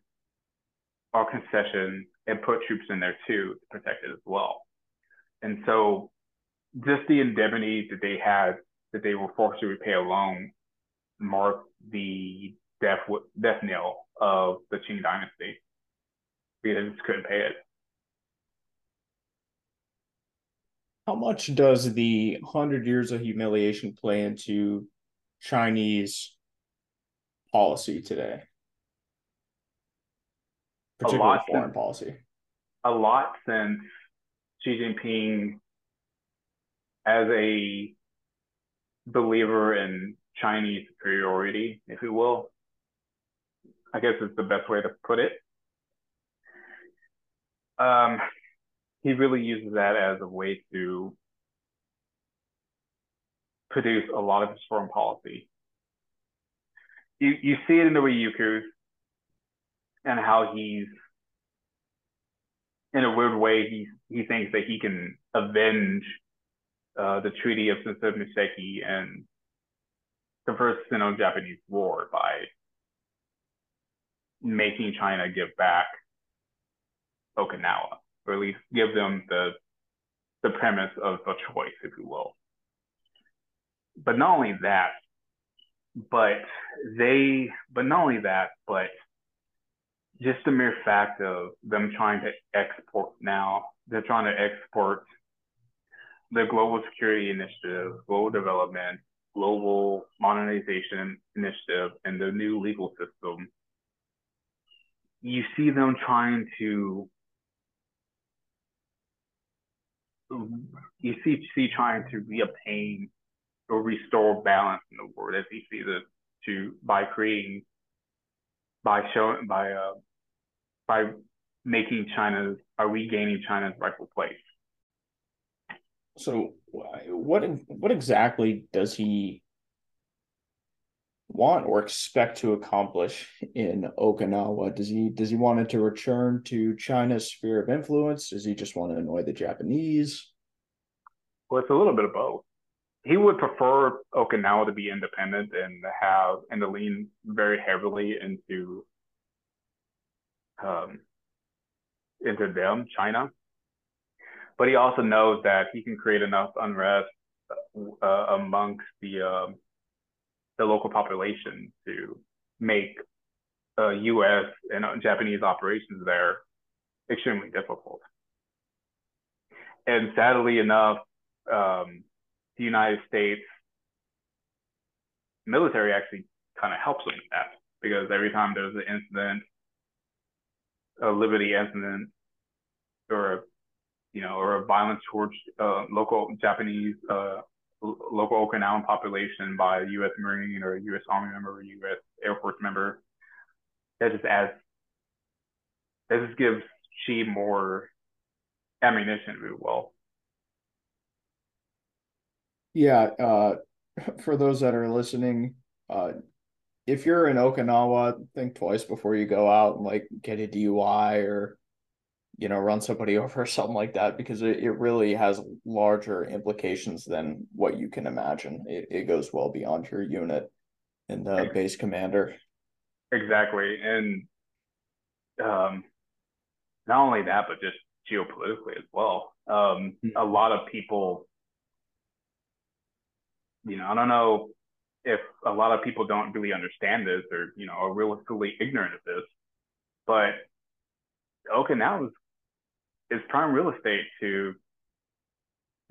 our concession and put troops in there too to protect it as well. And so just the indemnity that they had that they were forced to repay alone marked the death death knell of the Qing dynasty because they just couldn't pay it. How much does the hundred years of humiliation play into Chinese policy today? particularly foreign since, policy? A lot since Xi Jinping, as a believer in Chinese superiority, if you will, I guess is the best way to put it. Um, he really uses that as a way to produce a lot of his foreign policy. You you see it in the way Ryukyus, and how he's in a weird way he he thinks that he can avenge uh, the Treaty of Shimonoseki and the first Sino-Japanese War by making China give back Okinawa, or at least give them the the premise of a choice, if you will. But not only that, but they, but not only that, but just the mere fact of them trying to export now, they're trying to export the global security initiative, global development, global modernization initiative, and the new legal system. You see them trying to you see see trying to reobtain or restore balance in the world as he sees it to by creating by showing by uh, by making China's by regaining China's rightful place. So what what exactly does he want or expect to accomplish in Okinawa? Does he does he want it to return to China's sphere of influence? Does he just want to annoy the Japanese? Well, it's a little bit of both. He would prefer Okinawa to be independent and have and to lean very heavily into um, into them, China. But he also knows that he can create enough unrest uh, amongst the um, the local population to make uh, U.S. and Japanese operations there extremely difficult. And sadly enough, um, the United States military actually kind of helps them with that because every time there's an incident a liberty incident or a you know or a violence towards uh, local Japanese uh, local Okinawan population by a U.S. Marine or a U.S. Army member or a U.S. Air Force member. That just adds that just gives Xi more ammunition, if you will. Yeah, uh, for those that are listening, uh, if you're in Okinawa, think twice before you go out and like get a DUI or you know run somebody over or something like that because it, it really has larger implications than what you can imagine. It, it goes well beyond your unit. and the base commander. Exactly, and um, not only that, but just geopolitically as well. Um, mm-hmm. A lot of people, you know, I don't know if a lot of people don't really understand this or you know are relatively ignorant of this, but Okinawa is, is prime real estate to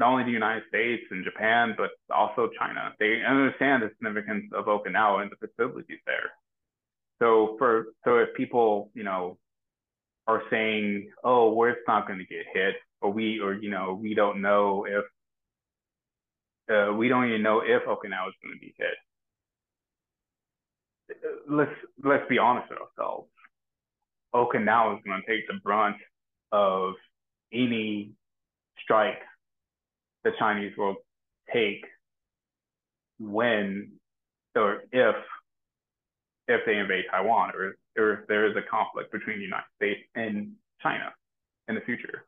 not only the United States and Japan, but also China. They understand the significance of Okinawa and the facilities there. So for so if people, you know, are saying, oh, it's not going to get hit, or we, or you know, we don't know if uh, we don't even know if Okinawa is going to be hit. Let's let's be honest with ourselves. Okinawa is going to take the brunt of any strike the Chinese will take when or if if they invade Taiwan or or if there is a conflict between the United States and China in the future.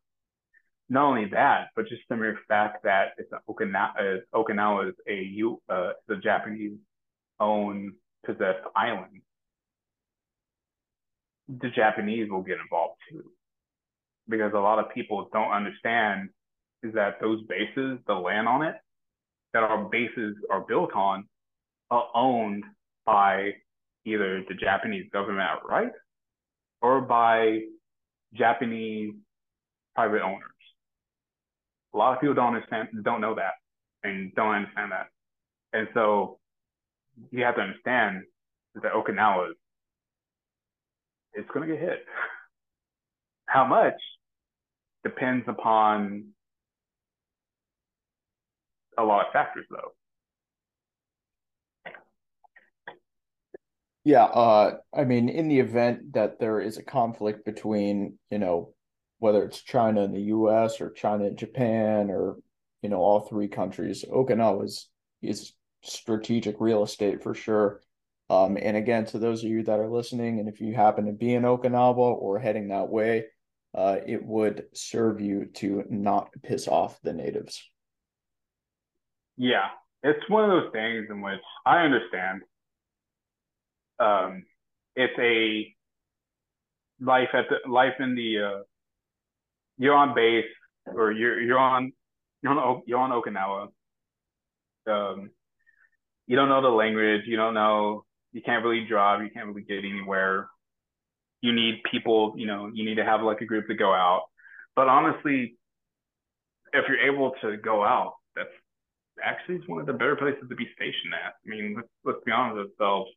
Not only that, but just the mere fact that it's Okinawa, uh, Okinawa is a U, uh, the Japanese owned possessed island. The Japanese will get involved too, because a lot of people don't understand is that those bases, the land on it, that our bases are built on, are owned by either the Japanese government outright or by Japanese private owners. A lot of people don't understand, don't know that, and don't understand that. And so you have to understand that Okinawa is it's going to get hit. How much depends upon a lot of factors, though. Yeah, uh, I mean, in the event that there is a conflict between, you know, whether it's China and the U.S. or China and Japan or you know all three countries, Okinawa is is strategic real estate for sure. Um, and again, to those of you that are listening, and if you happen to be in Okinawa or heading that way, uh, it would serve you to not piss off the natives. Yeah, it's one of those things in which I understand. Um, it's a life at the life in the uh, you're on base or you're you're on you're on you're on Okinawa. Um, you don't know the language. You don't know. You can't really drive. You can't really get anywhere. You need people. You know. You need to have like a group to go out. But honestly, if you're able to go out, that's actually one of the better places to be stationed at. I mean, let's, let's be honest with ourselves.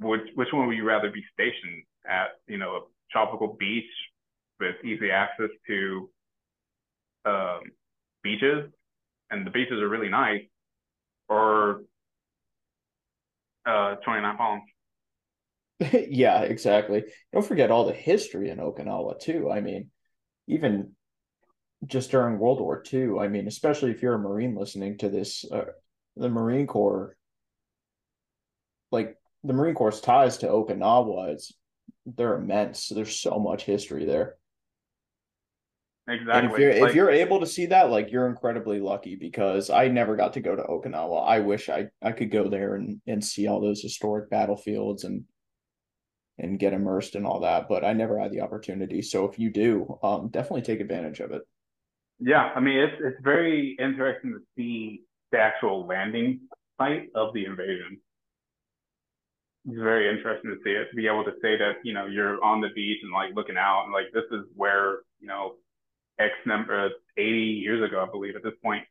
Which which one would you rather be stationed at? You know, a tropical beach with easy access to um, beaches, and the beaches are really nice, or uh, 29 Palms. yeah, exactly. Don't forget all the history in Okinawa too. I mean, even just during World War II. I mean, especially if you're a Marine listening to this, uh, the Marine Corps, like the Marine Corps' ties to Okinawa, it's they're immense. There's so much history there. Exactly. And if you're like, if you're able to see that, like you're incredibly lucky because I never got to go to Okinawa. I wish I I could go there and and see all those historic battlefields and and get immersed in all that, but I never had the opportunity. So if you do, um, definitely take advantage of it. Yeah, I mean it's it's very interesting to see the actual landing site of the invasion. It's very interesting to see it, to be able to say that you know you're on the beach and like looking out and like this is where you know X number 80 years ago, I believe at this point,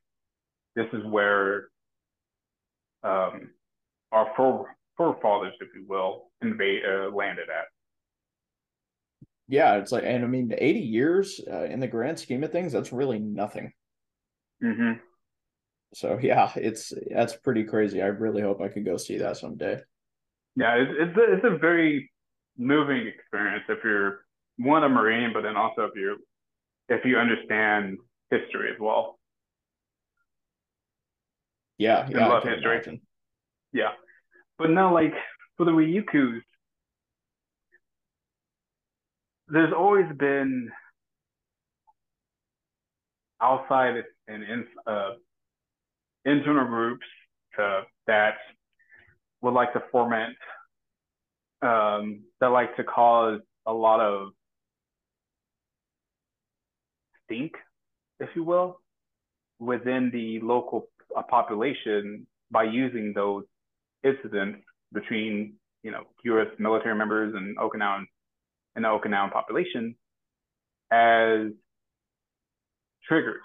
this is where um, our forefathers, if you will, invade uh, landed at yeah, it's like, and I mean, 80 years uh, in the grand scheme of things, that's really nothing. Mm-hmm. So yeah, it's that's pretty crazy. I really hope I could go see that someday. Yeah, it's it's a, it's a very moving experience if you're one a marine, but then also if you if you understand history as well. Yeah, yeah, love history. Imagine. Yeah, but now like for the Ryukyus, there's always been outside and in, uh, internal groups that would like to foment um, that like to cause a lot of stink, if you will, within the local uh, population by using those incidents between you know U.S. military members and Okinawan and the Okinawan population as triggers.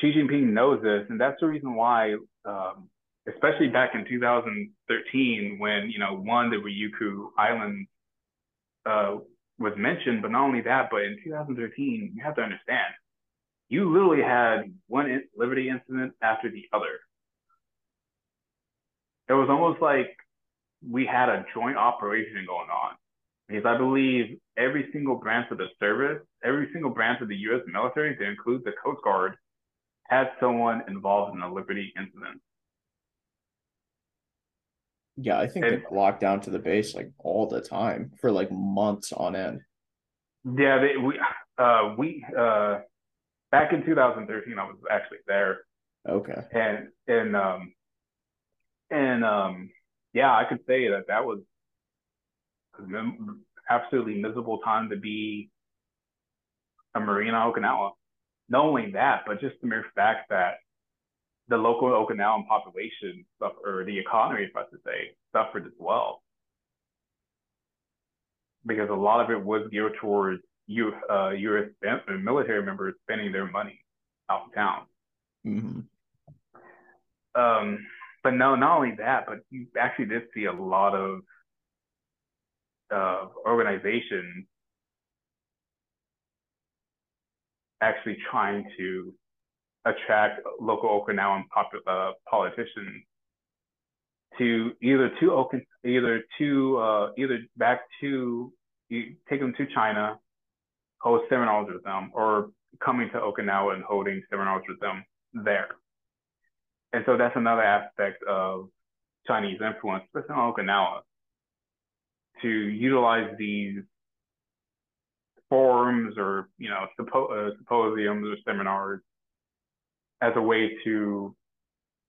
Xi Jinping knows this, and that's the reason why, um, especially back in 2013, when you know one the Ryukyu Island uh, was mentioned, but not only that, but in 2013, you have to understand, you literally had one liberty incident after the other. It was almost like we had a joint operation going on because I believe every single branch of the service, every single branch of the U.S. military, to include the Coast Guard, had someone involved in a Liberty incident. Yeah, I think and, they locked down to the base like all the time for like months on end. Yeah, they, we uh, we uh, back in 2013, I was actually there. Okay. And and um and um yeah, I could say that that was absolutely miserable time to be a Marine on Okinawa. Not only that, but just the mere fact that the local Okinawan population or the economy, if I should say, suffered as well. Because a lot of it was geared towards U, uh, U.S. military members spending their money out of town. Mm-hmm. Um, but no, not only that, but you actually did see a lot of uh, organizations actually trying to attract local Okinawan pop- uh, politicians to either to Okin, either to uh, either back to take them to China, host seminars with them, or coming to Okinawa and holding seminars with them there. And so that's another aspect of Chinese influence, especially on Okinawa, to utilize these forums or you know sympo- uh, symposiums or seminars as a way to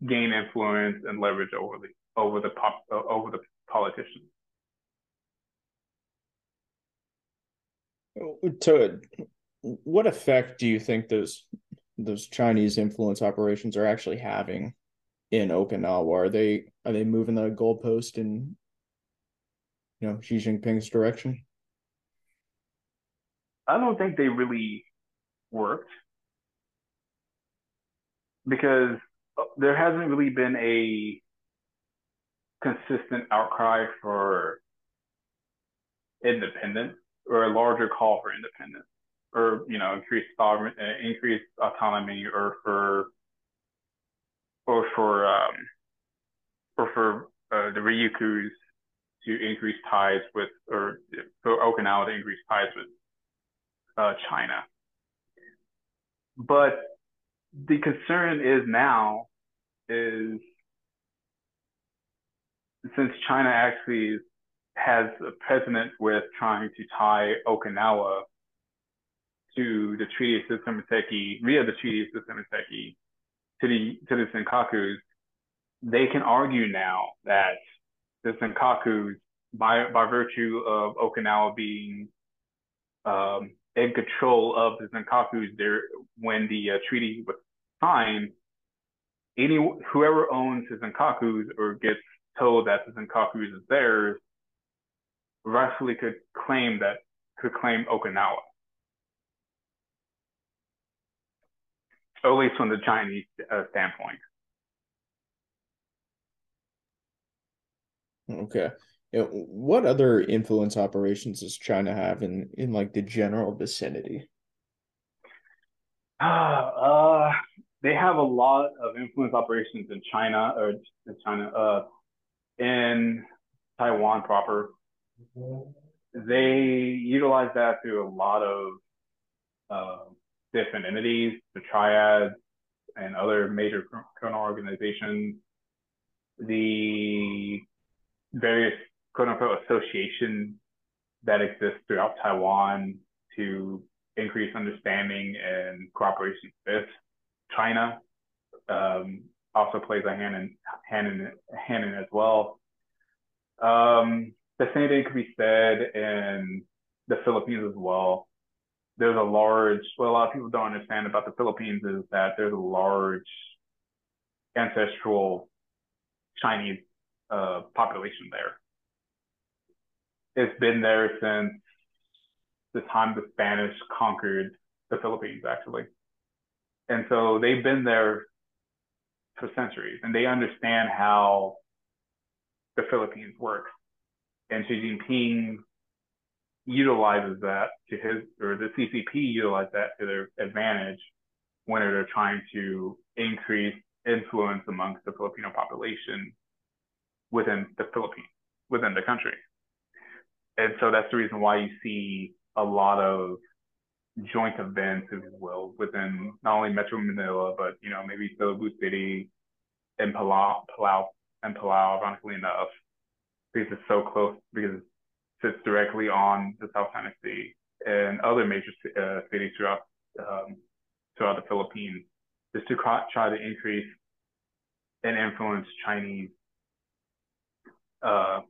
gain influence and leverage over the over the pop, uh, over the politicians. To what effect do you think those those Chinese influence operations are actually having in Okinawa? Are they are they moving the goalpost in you know Xi Jinping's direction? I don't think they really worked because uh, there hasn't really been a consistent outcry for independence or a larger call for independence or you know increased sovereign uh, increased autonomy or for or for um or for uh, the Ryukyus to increase ties with, or for Okinawa to increase ties with uh, China. But the concern is now is since China actually has a precedent with trying to tie Okinawa to the Treaty of Shimonoseki, via the Treaty of Shimonoseki, to the to the Senkakus, they can argue now that the Senkakus, by by virtue of Okinawa being um, in control of the Senkakus, there when the uh, treaty was signed, any whoever owns the Senkakus or gets told that the Senkakus is theirs, rightfully could claim that could claim Okinawa. At least from the Chinese uh, standpoint. Okay. What other influence operations does China have in in like the general vicinity? Uh, uh they have a lot of influence operations in China or in China, uh, in Taiwan proper. They utilize that through a lot of uh, different entities, the triads and other major criminal organizations. The various quote unquote associations that exist throughout Taiwan to increase understanding and cooperation with China. Um, also plays a hand in hand in hand in as well. Um, the same thing could be said in the Philippines as well. There's a large, what a lot of people don't understand about the Philippines is that there's a large ancestral Chinese uh, population there. It's been there since the time the Spanish conquered the Philippines, actually. And so they've been there for centuries and they understand how the Philippines works. And Xi Jinping utilizes that to his, or the CCP utilizes that to their advantage when they're trying to increase influence amongst the Filipino population within the Philippines, within the country. And so that's the reason why you see a lot of joint events, if you will, within not only Metro Manila, but you know maybe Cebu City and Palau, Palau and Palau, ironically enough, because it's so close, because it sits directly on the South China Sea and other major uh, cities throughout um, throughout the Philippines, just to try to increase and influence Chinese uh,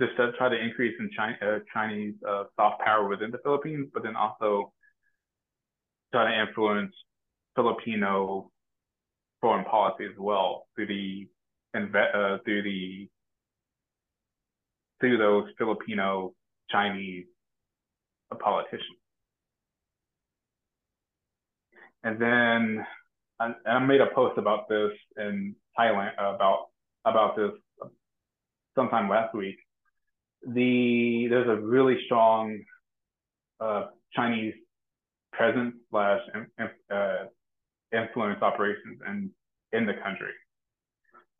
just to try to increase in China, uh, Chinese uh, soft power within the Philippines, but then also try to influence Filipino foreign policy as well through the uh, through the those Filipino Chinese politicians. And then I, I made a post about this in Thailand about about this sometime last week the there's a really strong uh, Chinese presence slash uh, influence operations in in the country,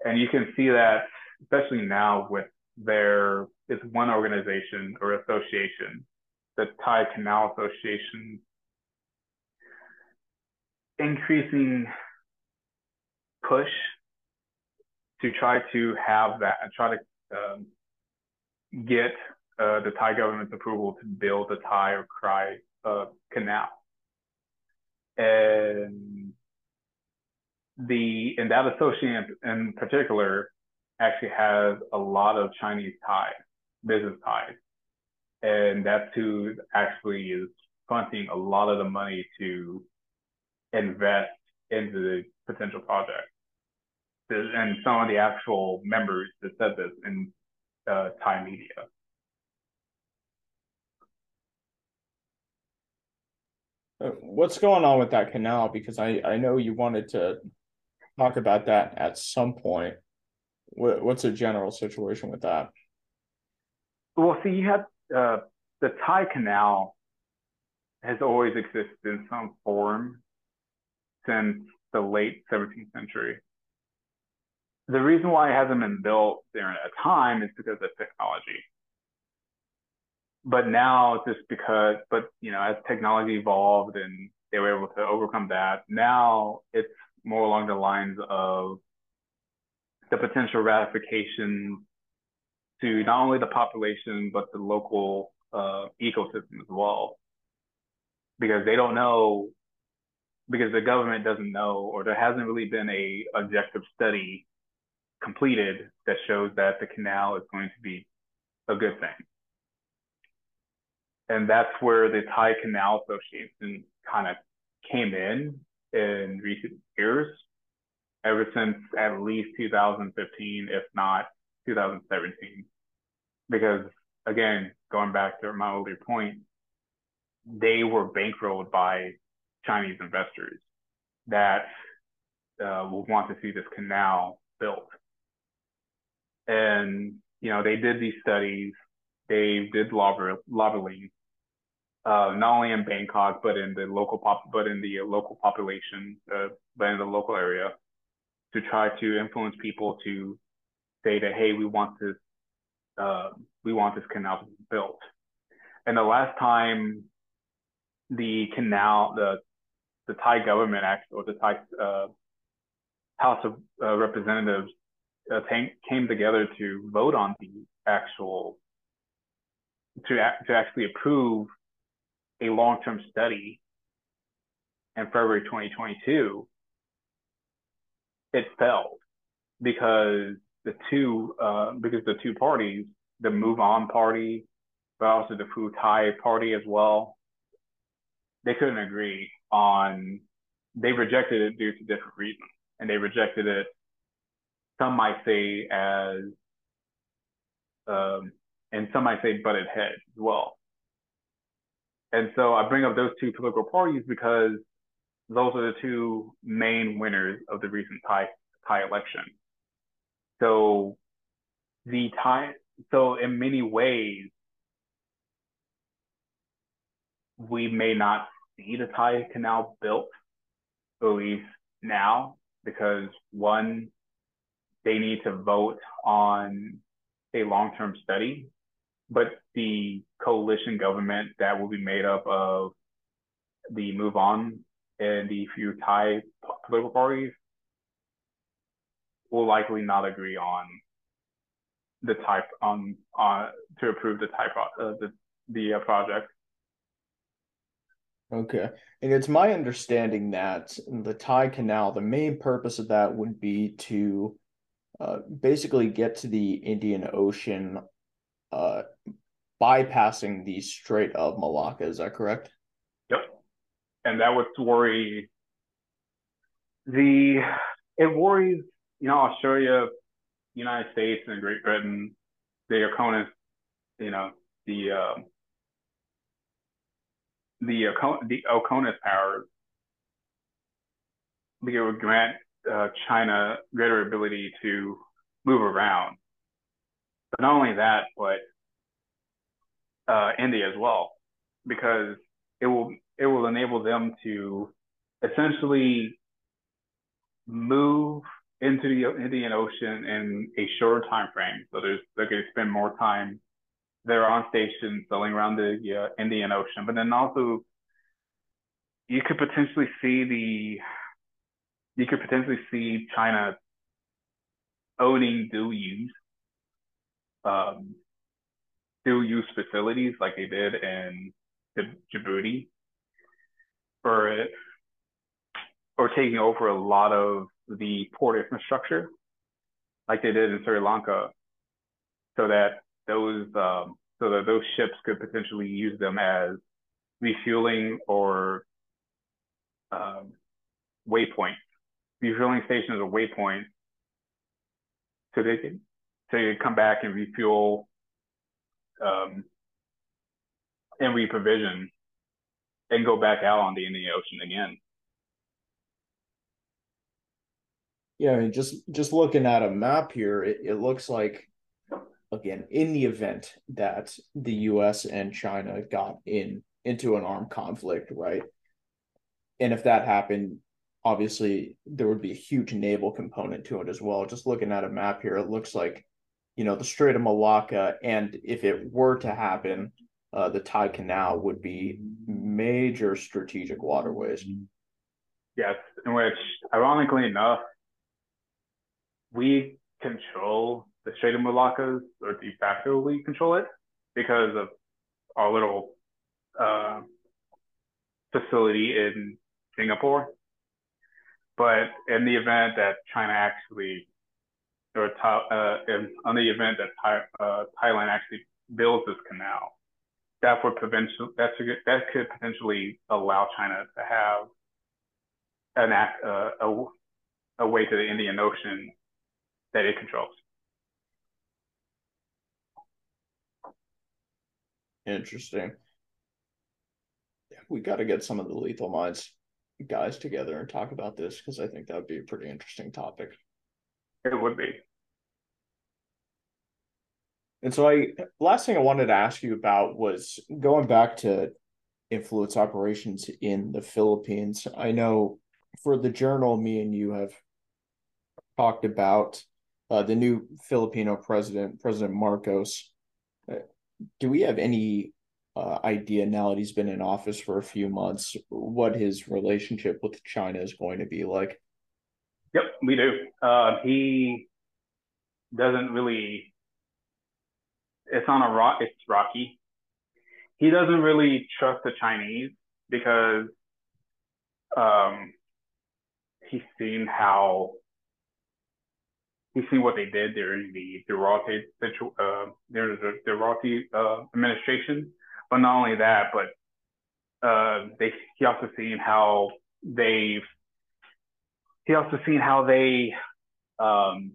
and you can see that especially now with there is one organization or association, the Thai Canal Association, increasing push to try to have that and try to um, get uh, the Thai government's approval to build the Thai or Kra uh, canal. And the and that association in particular actually has a lot of Chinese ties, business ties, and that's who actually is funding a lot of the money to invest into the potential project. And some of the actual members that said this in uh, Thai media. Uh, what's going on with that canal? Because I, I know you wanted to talk about that at some point. What, what's the general situation with that? Well, see, you have uh, the Thai Canal has always existed in some form since the late 17th century the reason why it hasn't been built during a time is because of technology. But now just because, but you know, as technology evolved and they were able to overcome that, now it's more along the lines of the potential ratification to not only the population but the local uh, ecosystem as well, because they don't know, because the government doesn't know, or there hasn't really been a objective study completed that shows that the canal is going to be a good thing. And that's where the Thai Canal Association kind of came in in recent years, ever since at least 2015, if not 2017. Because again, going back to my earlier point, they were bankrolled by Chinese investors that uh, want to see this canal built and you know they did these studies. They did lobbying, uh, not only in Bangkok but in the local pop, but in the local population, uh, but in the local area, to try to influence people to say that hey, we want this, uh, we want this canal to be built. And the last time the canal, the the Thai government actually, or the Thai uh, House of uh, Representatives uh, came together to vote on the actual to to actually approve a long-term study in February 2022 it failed because the two uh, because the two parties, the Move On party, but also the Pheu Thai party as well, they couldn't agree on. They rejected it due to different reasons, and they rejected it. Some might say as, um, and some might say butted heads as well. And so I bring up those two political parties because those are the two main winners of the recent Thai Thai election. So the Thai, so in many ways, we may not see the Thai Canal built, at least now, because one, they need to vote on a long-term study, but the coalition government that will be made up of the Move On and the Pheu Thai political parties will likely not agree on the type on uh, to approve the type uh, the the uh, project. Okay, and it's my understanding that the Thai Canal, the main purpose of that would be to uh, basically get to the Indian Ocean, uh, bypassing the Strait of Malacca. Is that correct? And that would worry the it worries you know, Australia, United States, and Great Britain, the opponents, you know, the uh, the the AUKUS powers, it would grant uh, China greater ability to move around. But not only that, but uh, India as well, because it will it will enable them to essentially move into the Indian Ocean in a shorter time frame. So there's they're going to spend more time there on station sailing around the uh, Indian Ocean, but then also you could potentially see the you could potentially see China owning dual use um, dual use facilities like they did in Djibouti, or or taking over a lot of the port infrastructure like they did in Sri Lanka so that those um, so that those ships could potentially use them as refueling or um, waypoints, refueling stations or waypoints, so they can so you come back and refuel um, and reprovision and go back out on the Indian Ocean again. Yeah, I mean, just just looking at a map here, it, it looks like again, in the event that the US and China got in into an armed conflict, right? And if that happened, obviously there would be a huge naval component to it as well. Just looking at a map here, it looks like, you know, the Strait of Malacca, and if it were to happen, uh, the Thai Canal would be major strategic waterways. Yes, in which, ironically enough, we control the Strait of Malacca, or de facto we control it because of our little uh, facility in Singapore. But in the event that China actually, or uh, in, on the event that uh, Thailand actually builds this canal, that would that that could potentially allow China to have an act, uh, a, a way to the Indian Ocean that it controls. Interesting. We got to get some of the Lethal Minds guys together and talk about this because I think that would be a pretty interesting topic. It would be. And so I last thing I wanted to ask you about was going back to influence operations in the Philippines. I know for the journal me and you have talked about uh, the new Filipino president, President Marcos. Uh, do we have any uh, idea now that he's been in office for a few months what his relationship with China is going to be like? Yep, we do. Uh, he doesn't really. It's on a rock. It's rocky. He doesn't really trust the Chinese because um, he's seen how he's seen what they did during the Duterte uh, during the Duterte uh, administration. But not only that, but uh, they he also seen how they've he also seen how they um,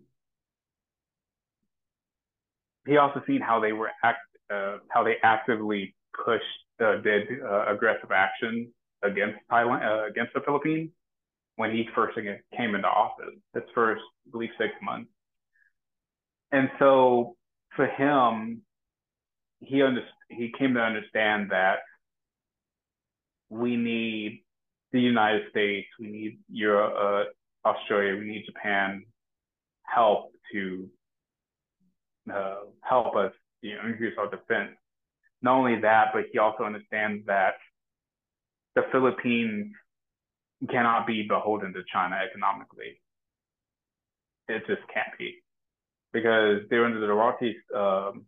he also seen how they were act uh, how they actively pushed uh, did aggressive action against Thailand uh, against the Philippines when he first came into office. His first, I believe, six months. And so for him, he under, he came to understand that we need the United States, we need Europe, uh, Australia, we need Japan help to uh, help us you know, increase our defense. Not only that, but he also understands that the Philippines cannot be beholden to China economically. It just can't be because during the Duterte um,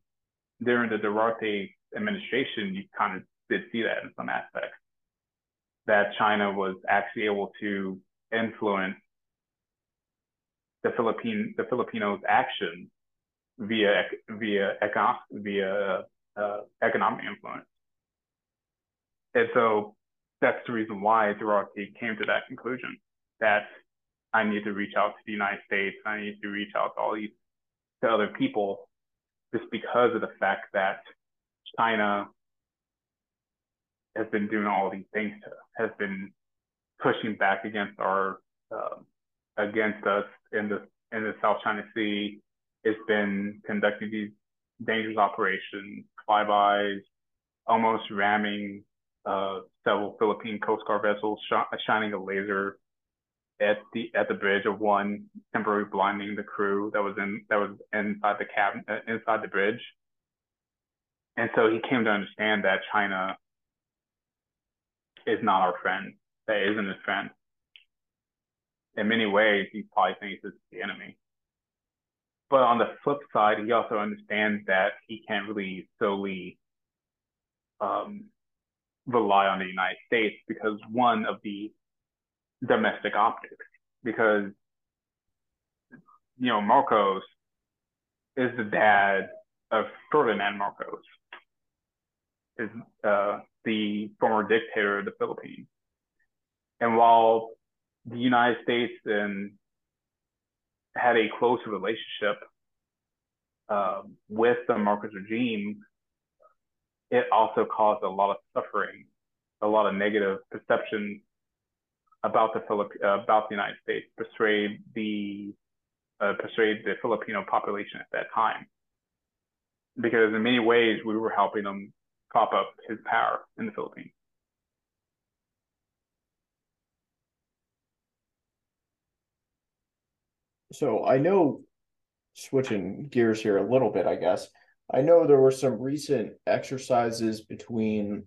during the Duterte administration, you kind of did see that in some aspects that China was actually able to influence the Philippine the Filipinos' actions via via econ via uh, economic influence, and so that's the reason why Duterte came to that conclusion that I need to reach out to the United States. I need to reach out to all these to other people just because of the fact that China has been doing all these things to, has been pushing back against our uh, against us in the in the South China Sea. It's been conducting these dangerous operations, flybys, almost ramming uh, several Philippine Coast Guard vessels, sh- shining a laser at the at the bridge of one, temporarily blinding the crew that was in that was inside the cabin uh, inside the bridge. And so he came to understand that China is not our friend. That isn't his friend. In many ways, he probably thinks it's the enemy. But on the flip side, he also understands that he can't really solely um, rely on the United States because one of the domestic optics, because you know Marcos is the dad of Ferdinand Marcos, is uh, the former dictator of the Philippines, and while the United States and had a close relationship uh, with the Marcos regime, it also caused a lot of suffering, a lot of negative perception about the uh, about the United States, persuade the uh, persuade the Filipino population at that time, because in many ways we were helping them prop up his power in the Philippines. So I know, switching gears here a little bit, I guess. I know there were some recent exercises between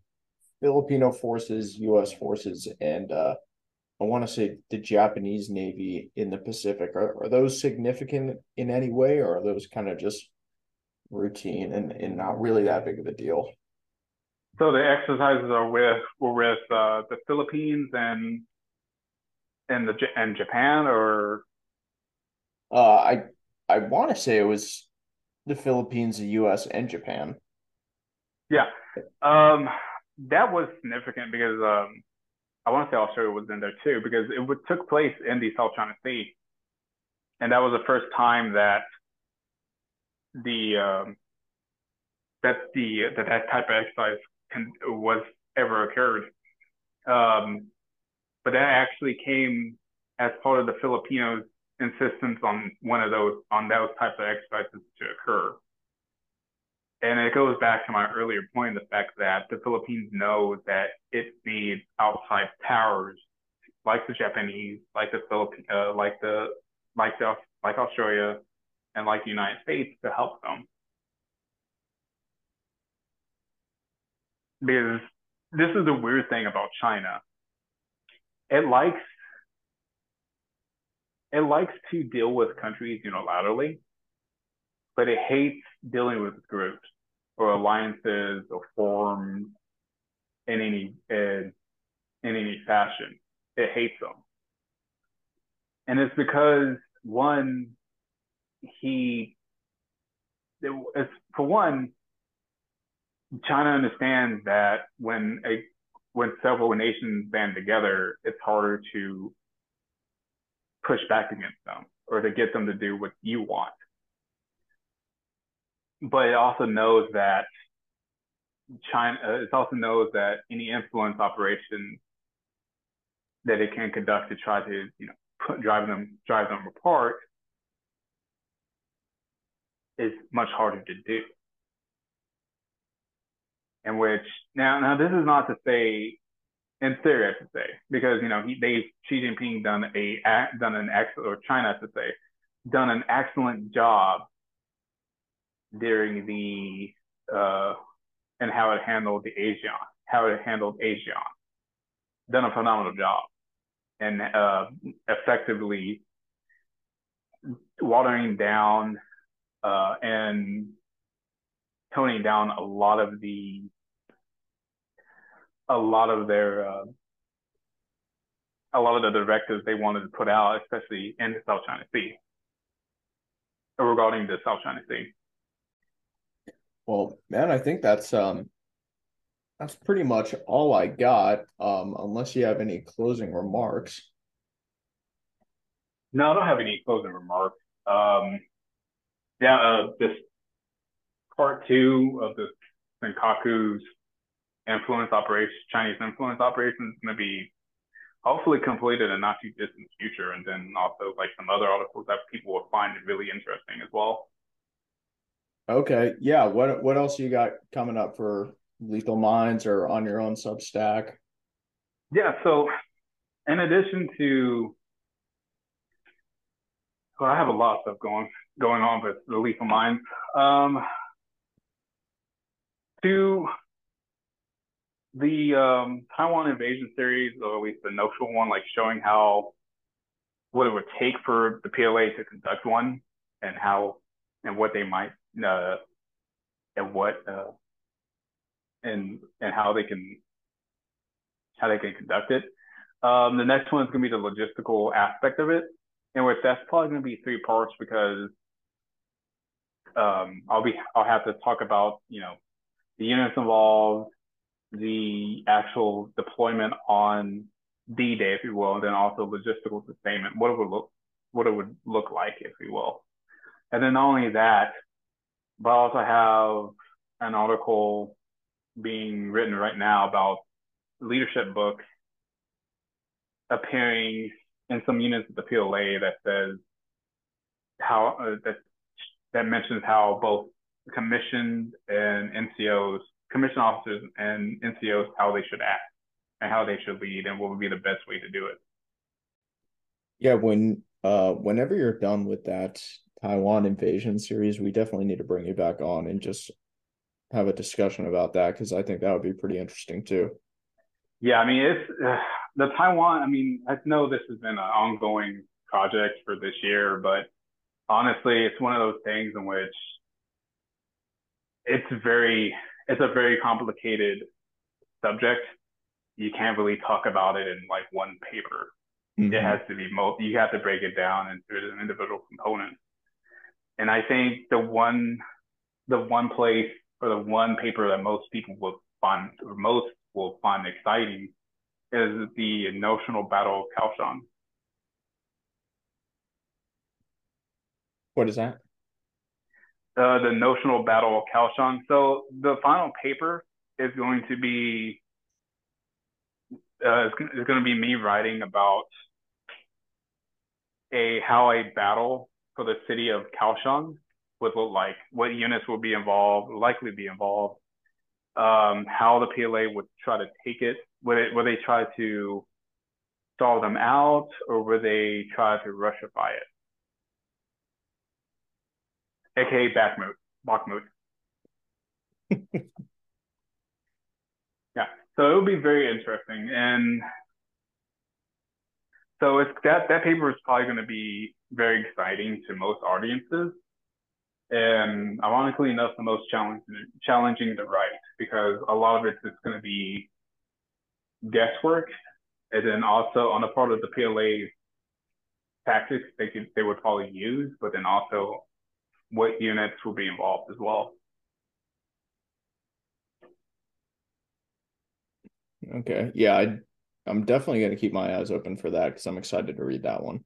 Filipino forces, U.S. forces, and uh, I want to say the Japanese Navy in the Pacific. Are, are those significant in any way, or are those kind of just routine and, and not really that big of a deal? So the exercises are with were with uh, the Philippines and and the and Japan, or uh, I I want to say it was the Philippines, the U.S., and Japan. Yeah, um, that was significant because um, I want to say Australia was in there too because it took place in the South China Sea, and that was the first time that the um, that the that that type of exercise can, was ever occurred. Um, but that actually came as part of the Filipinos' insistence on one of those on those types of exercises to occur. And it goes back to my earlier point, the fact that the Philippines knows that it needs outside powers like the Japanese, like the Philippines, uh, like the like the like Australia, and like the United States to help them. Because this is the weird thing about China. It likes it likes to deal with countries unilaterally, but it hates dealing with groups or alliances or forms in any in, in any fashion. It hates them. And it's because one, he, for one, China understands that when a when several nations band together, it's harder to push back against them or to get them to do what you want. But it also knows that China, uh, it also knows that any influence operation that it can conduct to try to, you know, put, drive them, drive them apart is much harder to do. In which now, now this is not to say, in theory, I should say, because you know he, they Xi Jinping done a done an excellent, or China to say, done an excellent job during the uh, and how it handled the ASEAN, how it handled ASEAN, done a phenomenal job, and uh, effectively watering down uh, and toning down a lot of the a lot of their uh, a lot of the directives they wanted to put out, especially in the South China Sea, regarding the South China Sea. Well, man, I think that's um that's pretty much all I got. Um, unless you have any closing remarks. No, I don't have any closing remarks. Um, yeah, uh, this part two of the Senkaku's influence operation, Chinese influence operation is going to be hopefully completed in not too distant future. And then also like some other articles that people will find really interesting as well. Okay. Yeah. What what else you got coming up for Lethal Minds or on your own Substack? Yeah. So in addition to well, I have a lot of stuff going going on with the Lethal Minds. Um to the um, Taiwan invasion series, or at least the notional one, like showing how what it would take for the PLA to conduct one, and how and what they might uh, and what uh, and and how they can how they can conduct it. Um, the next one is going to be the logistical aspect of it, and with that's probably going to be three parts because um, I'll be I'll have to talk about you know the units involved, the actual deployment on D-Day, if you will, and then also logistical sustainment, what it would look, what it would look like, if you will. And then not only that, but I also have an article being written right now about leadership books appearing in some units of the PLA that says how uh, that that mentions how both commissioned and NCOs commission officers and NCOs how they should act and how they should lead and what would be the best way to do it. Yeah, when uh whenever you're done with that Taiwan invasion series, we definitely need to bring you back on and just have a discussion about that because I think that would be pretty interesting too. Yeah, I mean it's uh, the Taiwan. I mean, I know this has been an ongoing project for this year, but honestly, it's one of those things in which it's very it's a very complicated subject. You can't really talk about it in like one paper. Mm-hmm. It has to be multi. You have to break it down into an individual component. And I think the one, the one place or the one paper that most people will find, or most will find exciting, is the notional battle of Kaohsiung. What is that? Uh, the notional battle of Kaohsiung. So the final paper is going to be uh, it's, going to be me writing about a how a battle for the city of Kaohsiung would look like, what units will be involved, likely be involved, um, how the PLA would try to take it, would it, would they try to stall them out, or would they try to Russify it? Aka Bakhmut. Bakhmut. yeah, so it will be very interesting, and so it's that that paper is probably going to be very exciting to most audiences, and ironically enough, the most challenging challenging to write because a lot of it is going to be guesswork, and then also on the part of the PLA tactics they could they would probably use, but then also what units will be involved as well. Okay. Yeah, I I'm definitely going to keep my eyes open for that because I'm excited to read that one.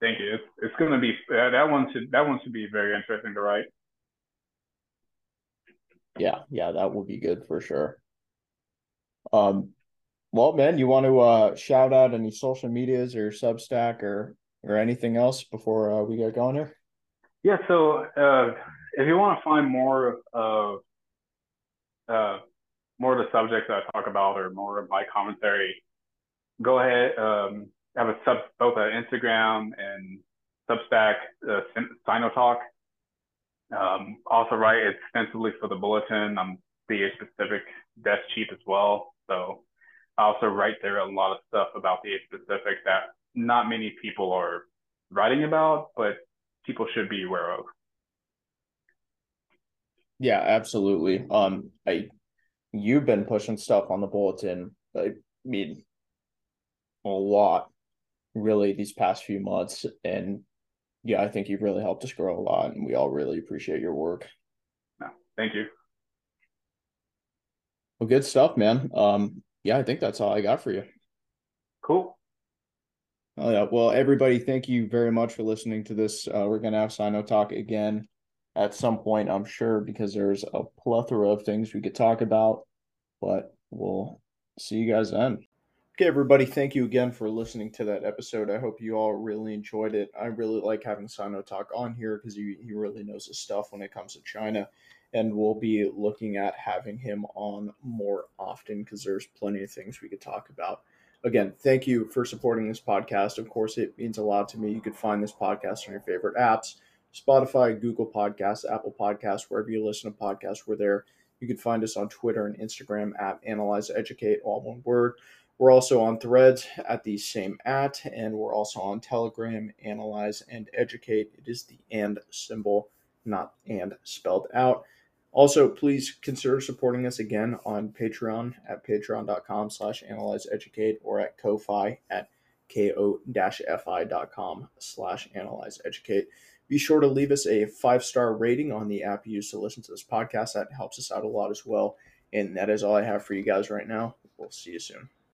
Thank you. It's, it's going to be uh, that one should that one should be very interesting to write. Yeah, yeah, that will be good for sure. Um, well, man, you want to uh shout out any social medias or Substack or or anything else before uh, we get going here? Yeah. So uh, if you want to find more of uh, more of the subjects that I talk about or more of my commentary, go ahead. Um, have a sub both an Instagram and Substack, uh, Sinotalk. Um, also write extensively for the bulletin. I'm the Pacific desk chief as well, so I also write there a lot of stuff about the Pacific that not many people are writing about, but people should be aware of. Yeah, absolutely. Um, I you've been pushing stuff on the bulletin. I mean, a lot, really, these past few months, and yeah, I think you've really helped us grow a lot, and we all really appreciate your work. No, thank you. Well, good stuff, man. Um, yeah, I think that's all I got for you. Cool. Oh, yeah. Well, everybody, thank you very much for listening to this. Uh, we're going to have Sino Talk again at some point, I'm sure, because there's a plethora of things we could talk about. But we'll see you guys then. Okay, everybody, thank you again for listening to that episode. I hope you all really enjoyed it. I really like having Sino Talk on here because he, he really knows his stuff when it comes to China. And we'll be looking at having him on more often because there's plenty of things we could talk about. Again, thank you for supporting this podcast. Of course, it means a lot to me. You could find this podcast on your favorite apps Spotify, Google Podcasts, Apple Podcasts, wherever you listen to podcasts, we're there. You can find us on Twitter and Instagram at Analyze Educate, all one word. We're also on Threads at the same at, and we're also on Telegram, Analyze and Educate. It is the and symbol, not and spelled out. Also, please consider supporting us again on Patreon at patreon.com slash analyze educate or at Ko-Fi at ko-fi.com slash analyze educate. Be sure to leave us a five star rating on the app you use to listen to this podcast. That helps us out a lot as well. And that is all I have for you guys right now. We'll see you soon.